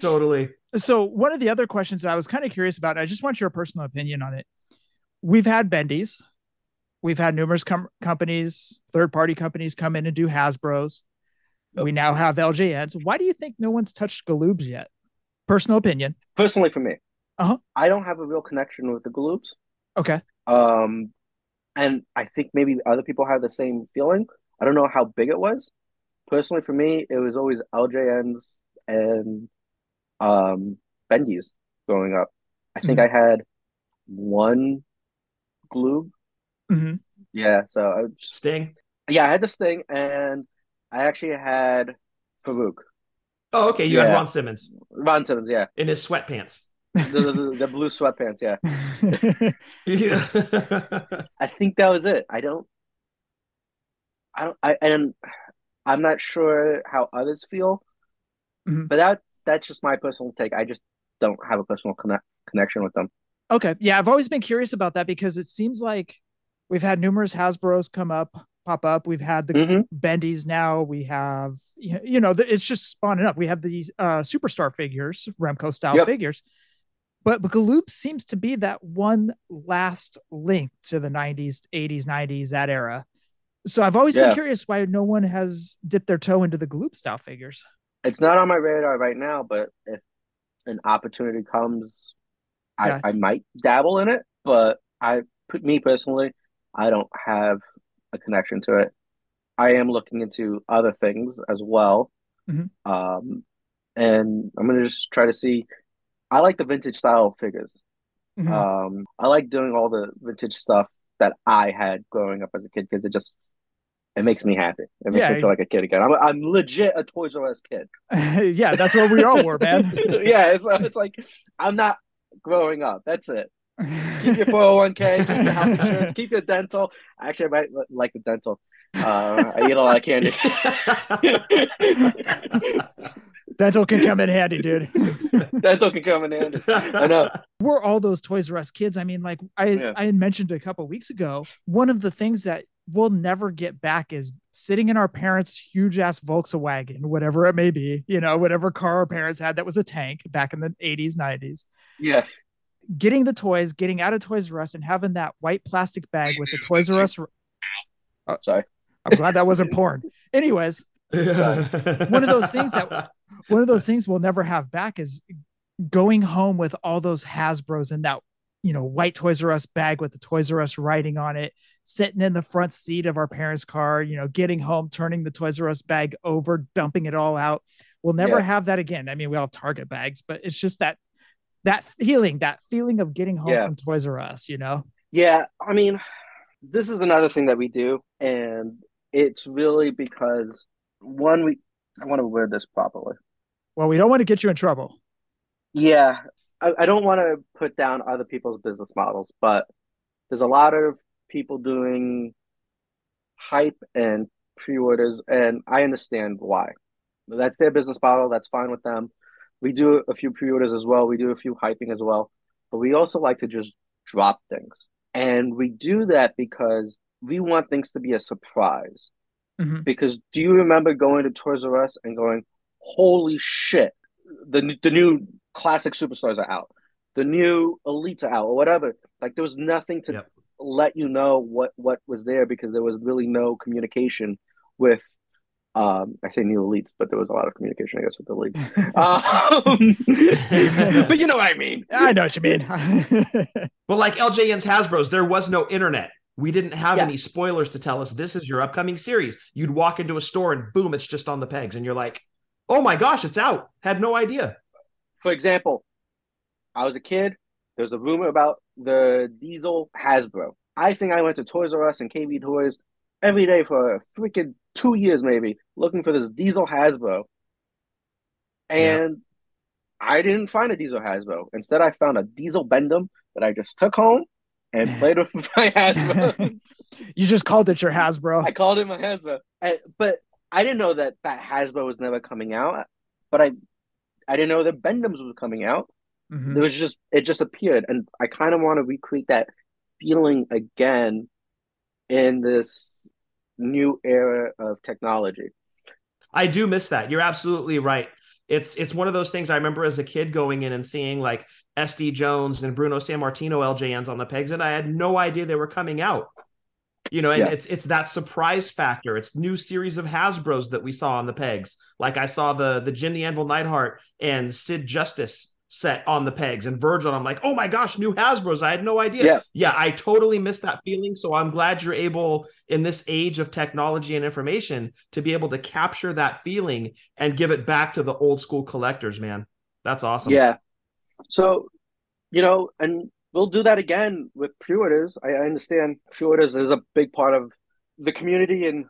Totally. so one of the other questions that I was kind of curious about, I just want your personal opinion on it. We've had Bendy's, we've had numerous com- companies, third party companies come in and do Hasbro's. We now have LJNs. Why do you think no one's touched Galoobs yet? Personal opinion. Personally, for me, Uh-huh. I don't have a real connection with the Galoobs. Okay. Um, and I think maybe other people have the same feeling. I don't know how big it was. Personally, for me, it was always LJNs and um Bendy's growing up. I think I had one glue. hmm Yeah, so I just, Sting. yeah, I had this thing, and I actually had Faarooq, Oh, okay. You had Ron Simmons Ron Simmons, yeah, in his sweatpants. the, the, the blue sweatpants, yeah. Yeah. I think that was it. I don't, I don't, I and I'm not sure how others feel, Mhm. but that that's just my personal take. I just don't have a personal connect, connection with them. Okay. Yeah, I've always been curious about that because it seems like we've had numerous Hasbro's come up, pop up. We've had the Mhm. Bendies now. We have, you know, it's just spawning up. We have these uh, superstar figures, Remco style Yep. figures. But, but Galoob seems to be that one last link to the 90s, 80s, 90s, that era. So I've always been curious why no one has dipped their toe into the Galoob style figures. It's not on my radar right now, but if an opportunity comes, Yeah. I, I might dabble in it. But I, put me personally, I don't have a connection to it. I am looking into other things as well, Mhm. um, and I'm gonna just try to see. I like the vintage style figures. Mhm. Um, I like doing all the vintage stuff that I had growing up as a kid because it just it makes me happy. It makes Yeah, me feel like a kid again. I'm I'm legit a Toys R Us kid. yeah, that's what we all were, man. yeah, it's it's like I'm not growing up. That's it. Keep your 401k, keep your health insurance, keep your dental. Actually, I might like the dental. Uh, I eat a lot of candy. Dental can come in handy, dude. dental can come in handy. I know. we're all those Toys R Us kids. I mean, like I Yeah. I had mentioned a couple weeks ago, one of the things that we'll never get back is sitting in our parents' huge ass Volkswagen, whatever it may be, you know, whatever car our parents had that was a tank back in the 80s, 90s, Yeah, getting the toys, getting out of Toys R Us and having that white plastic bag with the Toys R Us. Oh, sorry. I'm glad that wasn't porn. Anyways, One of those things that- one of those things we'll never have back is going home with all those Hasbro's and that, you know, white Toys R Us bag with the Toys R Us writing on it, sitting in the front seat of our parents' car, you know, getting home, turning the Toys R Us bag over, dumping it all out. We'll never Yeah. have that again. I mean, we all have Target bags, but it's just that that feeling, that feeling of getting home Yeah. from Toys R Us, you know? Yeah, I mean, this is another thing that we do, and it's really because one, we I want to word this properly. Well, we don't want to get you in trouble. Yeah, I, I don't want to put down other people's business models, but there's a lot of people doing hype and pre-orders, and I understand why. That's their business model. That's fine with them. We do a few pre-orders as well. We do a few hyping as well, but we also like to just drop things, and we do that because we want things to be a surprise. Mhm. Because do you remember going to Toys R Us and going, "Holy shit, the the new classic superstars are out, the new elites are out, or whatever"? Like there was nothing to Yep. let you know what what was there because there was really no communication with. Um, I say new elites, but there was a lot of communication, I guess, with the league. um, but you know what I mean. I know what you mean. Well, like LJN's Hasbro's, there was no internet. We didn't have Yes. any spoilers to tell us this is your upcoming series. You'd walk into a store and boom, it's just on the pegs, and you're like, "Oh my gosh, it's out!" Had no idea. For example, I was a kid. There was a rumor about the Diesel Hasbro. I think I went to Toys R Us and KB Toys every day for a freaking two years, maybe, looking for this Diesel Hasbro. And I didn't find a Diesel Hasbro. Instead, I found a Diesel Bend-Em that I just took home and played with my Hasbro. you just called it your Hasbro. I called it my Hasbro. And, but I didn't know that that Hasbro was never coming out. But I, I didn't know that Bend-Ems was coming out. Mhm. It was just it just appeared, and I kind of want to recreate that feeling again in this new era of technology. I do miss that. You're absolutely right. It's it's one of those things I remember as a kid going in and seeing like SD Jones and Bruno Sammartino LJNs on the pegs, and I had no idea they were coming out. You know, and Yeah. it's it's that surprise factor. It's new series of Hasbro's that we saw on the pegs. Like I saw the the Jim the Anvil Neidhart and Sid Justice set on the pegs and Virgil. I'm like, oh my gosh, new Hasbro's. I had no idea. Yeah. yeah, I totally missed that feeling. So I'm glad you're able in this age of technology and information to be able to capture that feeling and give it back to the old school collectors, man. That's awesome. Yeah. So, you know, and we'll do that again with pre-orders. I, I understand pre-orders is a big part of the community and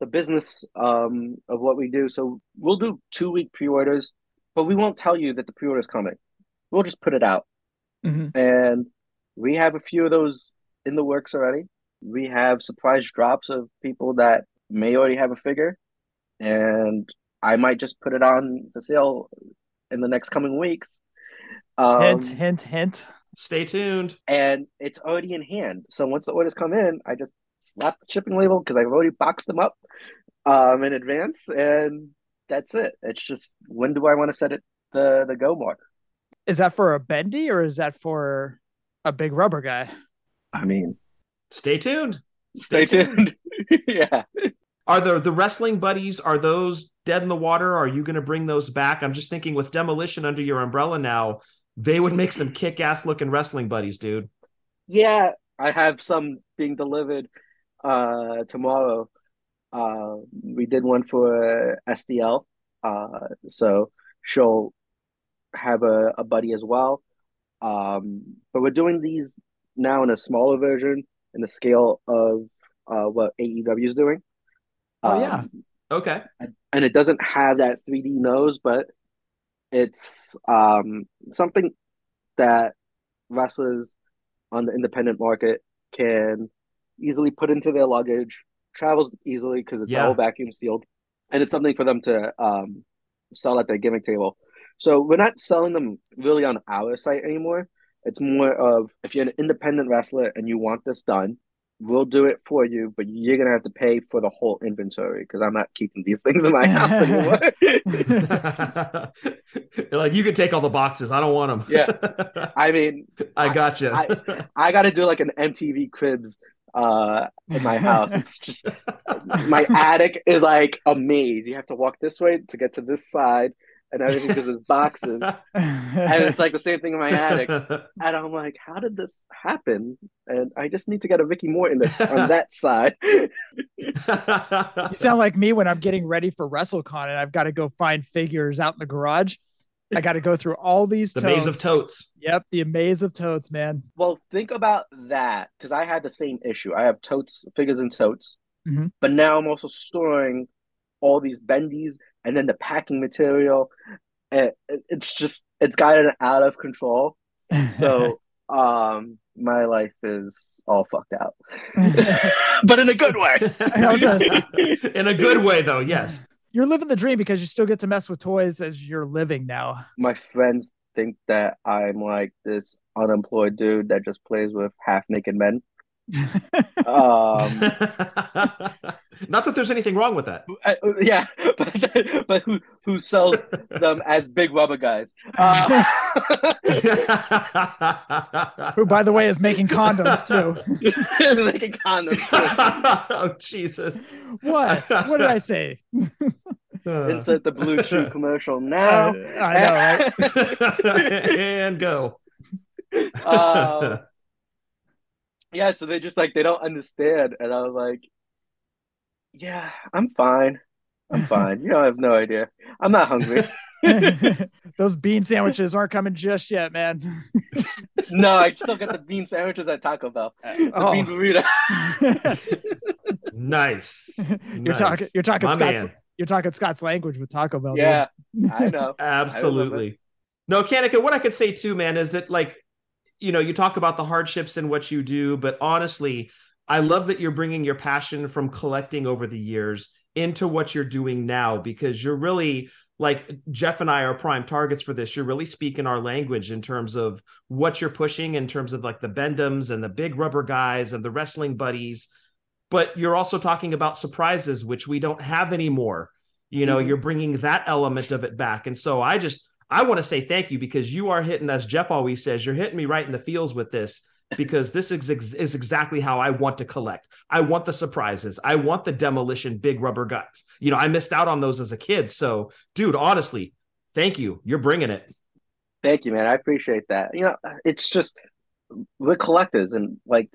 the business um, of what we do. So we'll do two week pre-orders, but we won't tell you that the pre-order is coming. We'll just put it out, Mhm. and we have a few of those in the works already. We have surprise drops of people that may already have a figure, and I might just put it on the sale in the next coming weeks. Um, hint, hint, hint. Stay tuned. and it's already in hand. So once the orders come in, I just slap the shipping label because I've already boxed them up um, in advance, and that's it. It's just when do I want to set it the the go mark? Is that for a bendy or is that for a big rubber guy? I mean, Stay tuned. stay tuned. yeah, Are the the wrestling buddies are those dead in the water? Are you going to bring those back? I'm just thinking with demolition under your umbrella now, they would make some kick ass looking wrestling buddies, dude. yeah. I have some being delivered uh, tomorrow. Uh, we did one for SDL, uh, so she'll have a, a buddy as well. Um, but we're doing these now in a smaller version in the scale of uh, what AEW is doing. Oh, yeah. Um, Okay. and it doesn't have that 3D nose, but it's um, something that wrestlers on the independent market can easily put into their luggage, travels easily because it's Yeah. all vacuum sealed, and it's something for them to um, sell at their gimmick table. So we're not selling them really on our site anymore. It's more of if you're an independent wrestler and you want this done, we'll do it for you, but you're gonna have to pay for the whole inventory because I'm not keeping these things in my house anymore. like you can take all the boxes. I don't want them. Yeah. I mean, I gotcha. I, I got to do like an MTV Cribs uh in my house. It's just my attic is like a maze. You have to walk this way to get to this side, and everything because there's boxes, and it's like the same thing in my attic. And I'm like, how did this happen? And I just need to get a Vicky Morton on that side. You sound like me when I'm getting ready for WrestleCon and I've got to go find figures out in the garage. I got to go through all these the totes. maze of totes. Yep, the maze of totes, man. Well, think about that because I had the same issue. I have totes, figures and totes, Mhm. but now I'm also storing all these bendies and then the packing material. And it- it's just it's gotten out of control. So, um, my life is all fucked out, but in a good way. I was gonna say- In a good way, though. Yes. You're living the dream because you still get to mess with toys as you're living now. My friends think that I'm like this unemployed dude that just plays with half naked men. Um, Not that there's anything wrong with that. Uh, yeah, but, but who who sells them as big rubber guys? Uh, Who, by the way, is making condoms too. making condoms. oh Jesus! What? What did I say? Insert the BlueChew commercial now. I, I know, right? and go. Uh, yeah, so they just like they don't understand, and I was like, "Yeah, I'm fine. I'm fine. You don't have no idea. I'm not hungry. Those bean sandwiches aren't coming just yet, man. no, I still get the bean sandwiches at Taco Bell. Uh, the Oh. bean burrito. Nice. You're Nice. talking. You're talking My Scott's. man. You're talking Scott's language with Taco Bell. dude. yeah, I know. Absolutely. No, Kanika, what I could say too, man, is that like, you know, you talk about the hardships in what you do, but honestly, I love that you're bringing your passion from collecting over the years into what you're doing now because you're really like Jeff and I are prime targets for this. You're really speaking our language in terms of what you're pushing, in terms of like the Bend-Ems and the big rubber guys and the wrestling buddies. But you're also talking about surprises, which we don't have anymore. You know, Mhm. you're bringing that element of it back. And so I just, I want to say thank you because you are hitting, as Jeff always says, you're hitting me right in the feels with this because this is, ex- is exactly how I want to collect. I want the surprises. I want the demolition big rubber guys. You know, I missed out on those as a kid. So, dude, honestly, thank you. You're bringing it. Thank you, man. I appreciate that. You know, it's just we're collectors, and like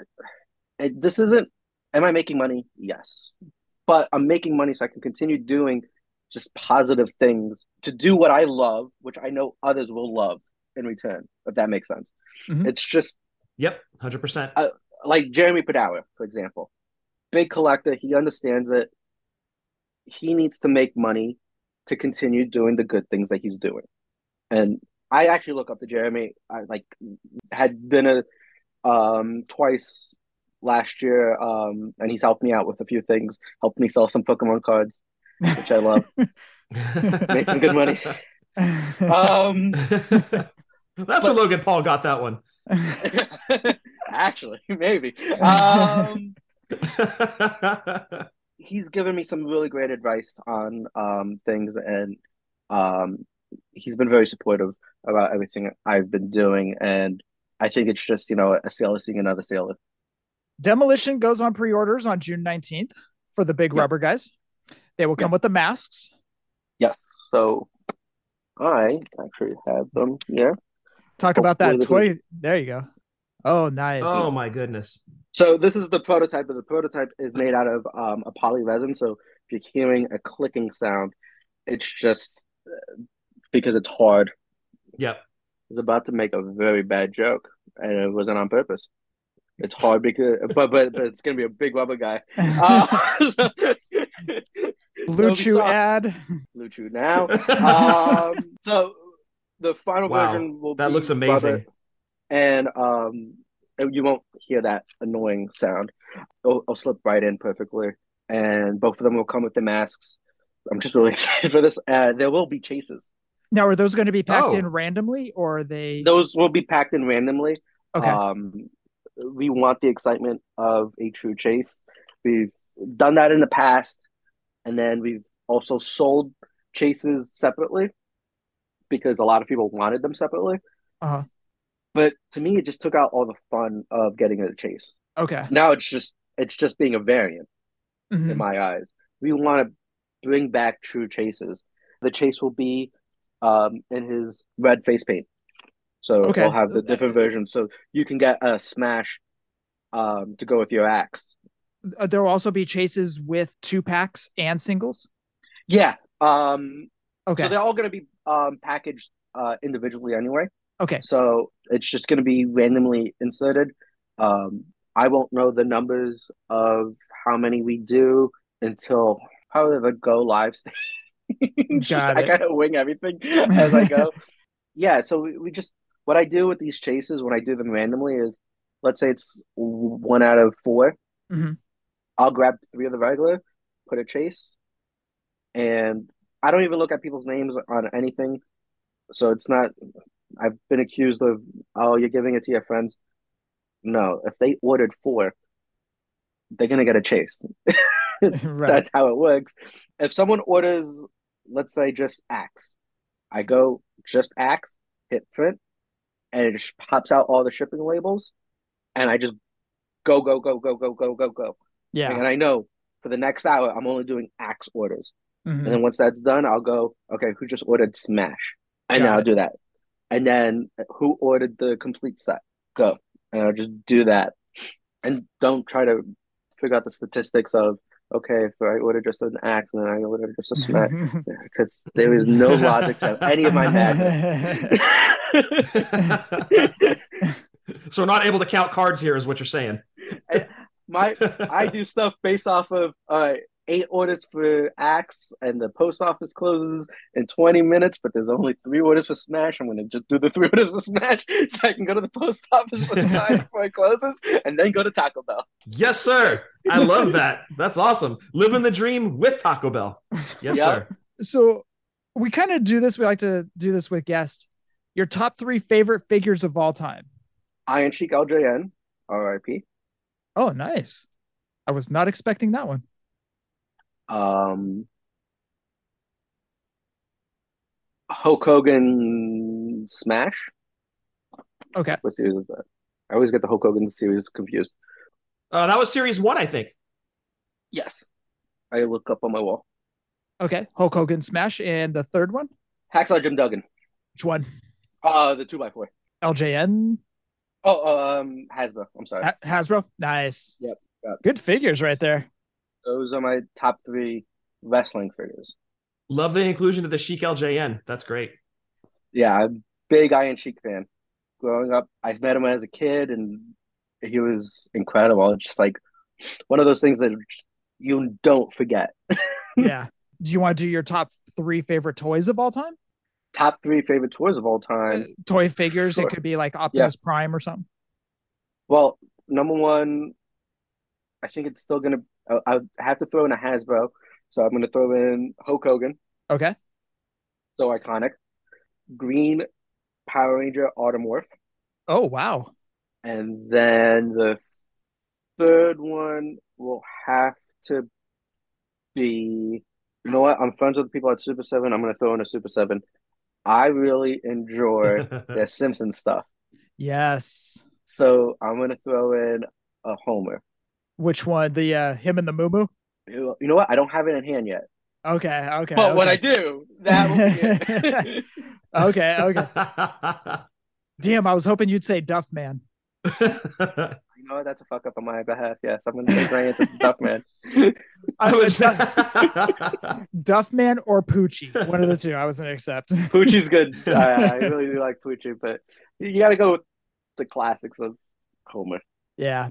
this isn't. Am I making money? Yes, but I'm making money so I can continue doing just positive things to do what I love, which I know others will love in return. If that makes sense, Mhm. it's just Yep, hundred percent. Uh, like Jeremy Padawer, for example, big collector. He understands it. He needs to make money to continue doing the good things that he's doing, and I actually look up to Jeremy. I like had dinner um twice last year, um, and he's helped me out with a few things. Helped me sell some Pokemon cards, which I love. Made some good money. Um, That's where Logan Paul got that one. actually, maybe. Um, he's given me some really great advice on um, things, and um, he's been very supportive about everything I've been doing. And I think it's just you know a sailor seeing another sailor. Demolition goes on pre-orders on June 19th for the big Yep. rubber guys. They will come Yep. with the masks. Yes, so I actually have them here. Talk about that Hopefully this toy. There you go. Oh, nice. oh my goodness. So this is the prototype, but the prototype is made out of um, a poly resin. So if you're hearing a clicking sound, it's just uh, because it's hard. Yep. I was about to make a very bad joke, and it wasn't on purpose. It's hard because, but but, but it's gonna be a big rubber guy. Uh, so- Blue it'll Chew ad. BlueChew now. Um, so the final Wow, version will that be looks rubber, amazing. and um, you won't hear that annoying sound. It'll, it'll slip right in perfectly, and both of them will come with the masks. I'm just really excited for this. Uh, there will be chases. Now, are those going to be packed Oh. in randomly or are they? Those will be packed in randomly. Okay. Um, we want the excitement of a true chase. We've done that in the past, and then we've also sold chases separately because a lot of people wanted them separately. Uh-huh. But to me, it just took out all the fun of getting a chase. Okay. Now it's just it's just being a variant Mhm. in my eyes. We want to bring back true chases. The chase will be um, in his red face paint. So Okay. we'll have the different versions. So you can get a smash um, to go with your axe. Uh, There will also be chases with two packs and singles. Yeah. Um, Okay. So they're all going to be um, packaged uh, individually anyway. okay. So it's just going to be randomly inserted. Um, I won't know the numbers of how many we do until probably the go live stage. Got I it. kind of wing everything as I go. yeah. So we, we just, what I do with these chases when I do them randomly is, let's say it's one out of 4 Mhm. I'll grab three of the regular, put a chase, and I don't even look at people's names on anything. So it's not, I've been accused of, oh, you're giving it to your friends. No, if they ordered four, they're going to get a chase. Right. That's how it works. If someone orders, let's say, just Axe, I go just Axe, hit print, and it just pops out all the shipping labels, and I just go, go, go, go, go, go, go, go. Yeah. And I know for the next hour, I'm only doing Axe orders. Mhm. And then once that's done, I'll go, okay, who just ordered Smash? And Got then I'll it. do that. And then who ordered the complete set? Go. And I'll just do that. And don't try to figure out the statistics of, okay, if I ordered just an axe and then I ordered just a Smash. Because there is no logic to any of my madness. so not able to count cards here, is what you're saying. My I do stuff based off of uh eight orders for Axe and the post office closes in 20 minutes, but there's only three orders for Smash. I'm gonna just do the three orders for Smash so I can go to the post office for the time before it closes and then go to Taco Bell. Yes, sir. I love that. That's awesome. Living the dream with Taco Bell. Yes, Yep. sir. so we kind of do this. We like to do this with guests. Your top three favorite figures of all time. Iron Sheik LJN, RIP. Oh, nice. I was not expecting that one. Um Hulk Hogan Smash. Okay. What series is that? I always get the Hulk Hogan series confused. Uh, that was series one, I think. Yes. I look up on my wall. Okay. Hulk Hogan Smash. And the third one? Hacksaw Jim Duggan. Which one? Uh the two by four. LJN Oh, um, Hasbro. I'm sorry. Ha- Hasbro. Nice. Yep, yep. Good figures right there. Those are my top three wrestling figures. Love the inclusion of the Sheik LJN. That's great. Yeah, I'm big Iron Sheik fan. growing up. I met him as a kid, and he was incredible. It's just like one of those things that you don't forget. yeah. Do you want to do your top three favorite toys of all time? Top three favorite toys of all time. Uh, toy figures. Sure. It could be like Optimus Prime or something. Well, number one, I think it's still gonna. I, I have to throw in a Hasbro, so I'm gonna throw in Hulk Hogan. Okay. So iconic. Green Power Ranger Automorph. Oh wow. And then the third one will have to be. You know what? I'm friends with the people at Super Seven. I'm gonna throw in a Super Seven. I really enjoy the Simpsons stuff, Yes. so I'm gonna throw in a Homer. Which one? The uh him and the Moo Moo? You you know what? I don't have it in hand yet, Okay, okay. but when I do, that will be it. okay, okay. Damn, I was hoping you'd say Duff Man. You know what? That's a fuck up on my behalf. Yes, I'm gonna take my answer to Duff Man. I was Duff Man or Poochie. One of the two I was gonna accept. Poochie's good. I, I really do like Poochie, but you got to go with the classics of Homer. Yeah.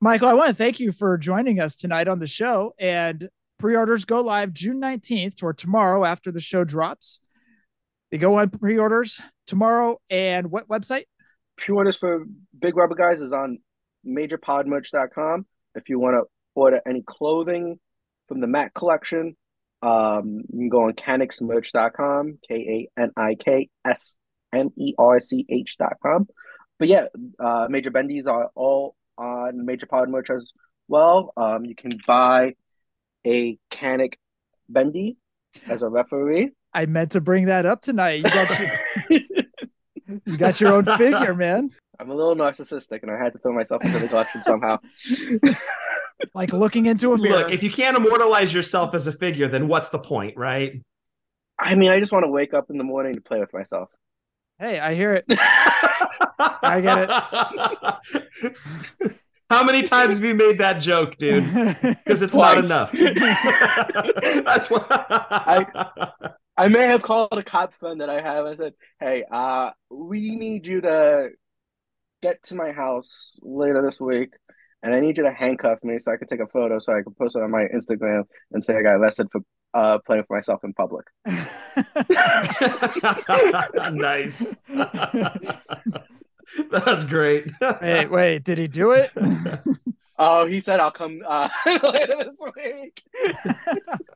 Michael, I want to thank you for joining us tonight on the show. And pre orders go live June 19th or tomorrow after the show drops. They go on pre orders tomorrow. And what website? Pre-orders for Big Rubber Guys is on majorpodmerch.com. If you want to order any clothing from the Mac collection, um, you can go on kaniksmerch.com, K A N I K S M E R C H.com. But yeah, uh, Major Bendies are all on Major Pod Merch as well. Um, you can buy a Kanik Bendy as a referee. I meant to bring that up tonight. You got your, you got your own figure, man. I'm a little narcissistic, and I had to throw myself into the collection somehow. Like looking into a mirror. Look, if you can't immortalize yourself as a figure, then what's the point, right? I mean, I just want to wake up in the morning to play with myself. hey, I hear it. I get it. How many times have you made that joke, dude? Because it's Twice. not enough. I I may have called a cop friend that I have. I said, "Hey, uh, we need you to get to my house later this week, and I need you to handcuff me so I can take a photo so I can post it on my Instagram and say I got arrested for uh playing with myself in public." nice. That's great. wait, wait, did he do it? Oh, he said I'll come uh, later this week.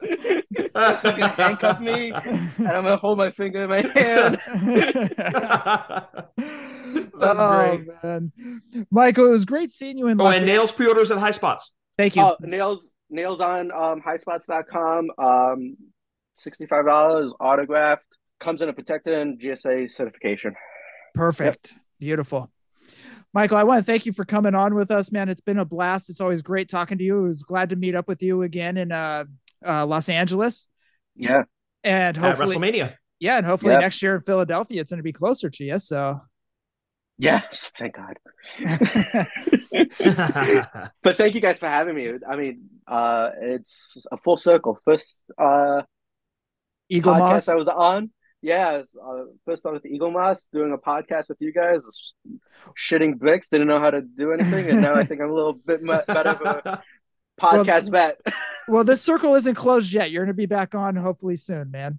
He's gonna handcuff me, and I'm gonna hold my finger in my hand. That's oh, great. man. Michael, it was great seeing you in Oh, Los and Nailz pre-orders at Highspots. Thank you. Oh, Nailz Nailz on um highspots.com. Um $65 autographed. Comes in a protected and JSA certification. Perfect. Beautiful. Michael, I want to thank you for coming on with us, man. It's been a blast. It's always great talking to you. I was glad to meet up with you again in uh, uh, Los Angeles. Yeah. And At hopefully, WrestleMania. yeah, and hopefully Yep. next year in Philadelphia, it's going to be closer to you. So, Yes, thank God. But thank you guys for having me. I mean, uh it's a full circle. First uh Eagle podcast Moss. I was on. Yeah, I was, uh, first on with Eaglemoss, doing a podcast with you guys, shitting bricks, didn't know how to do anything, and now I think I'm a little bit mu- better of a podcast vet. well, this circle isn't closed yet. You're going to be back on hopefully soon, man.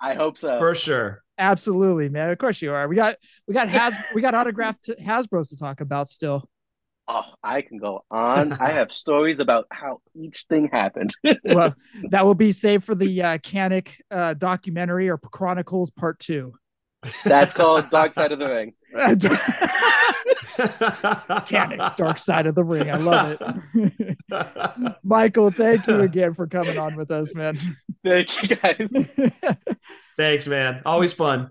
I hope so. For sure. Absolutely, man. Of course you are. We got we got Has we got autographed Hasbro's to talk about still. Oh, I can go on. I have stories about how each thing happened. Well, that will be saved for the uh, Kanik uh, documentary or Chronicles Part Two. That's called Dark Side of the Ring. Kanik's Dark Side of the Ring. I love it. Michael, thank you again for coming on with us, man. Thank you guys. Thanks, man. Always fun.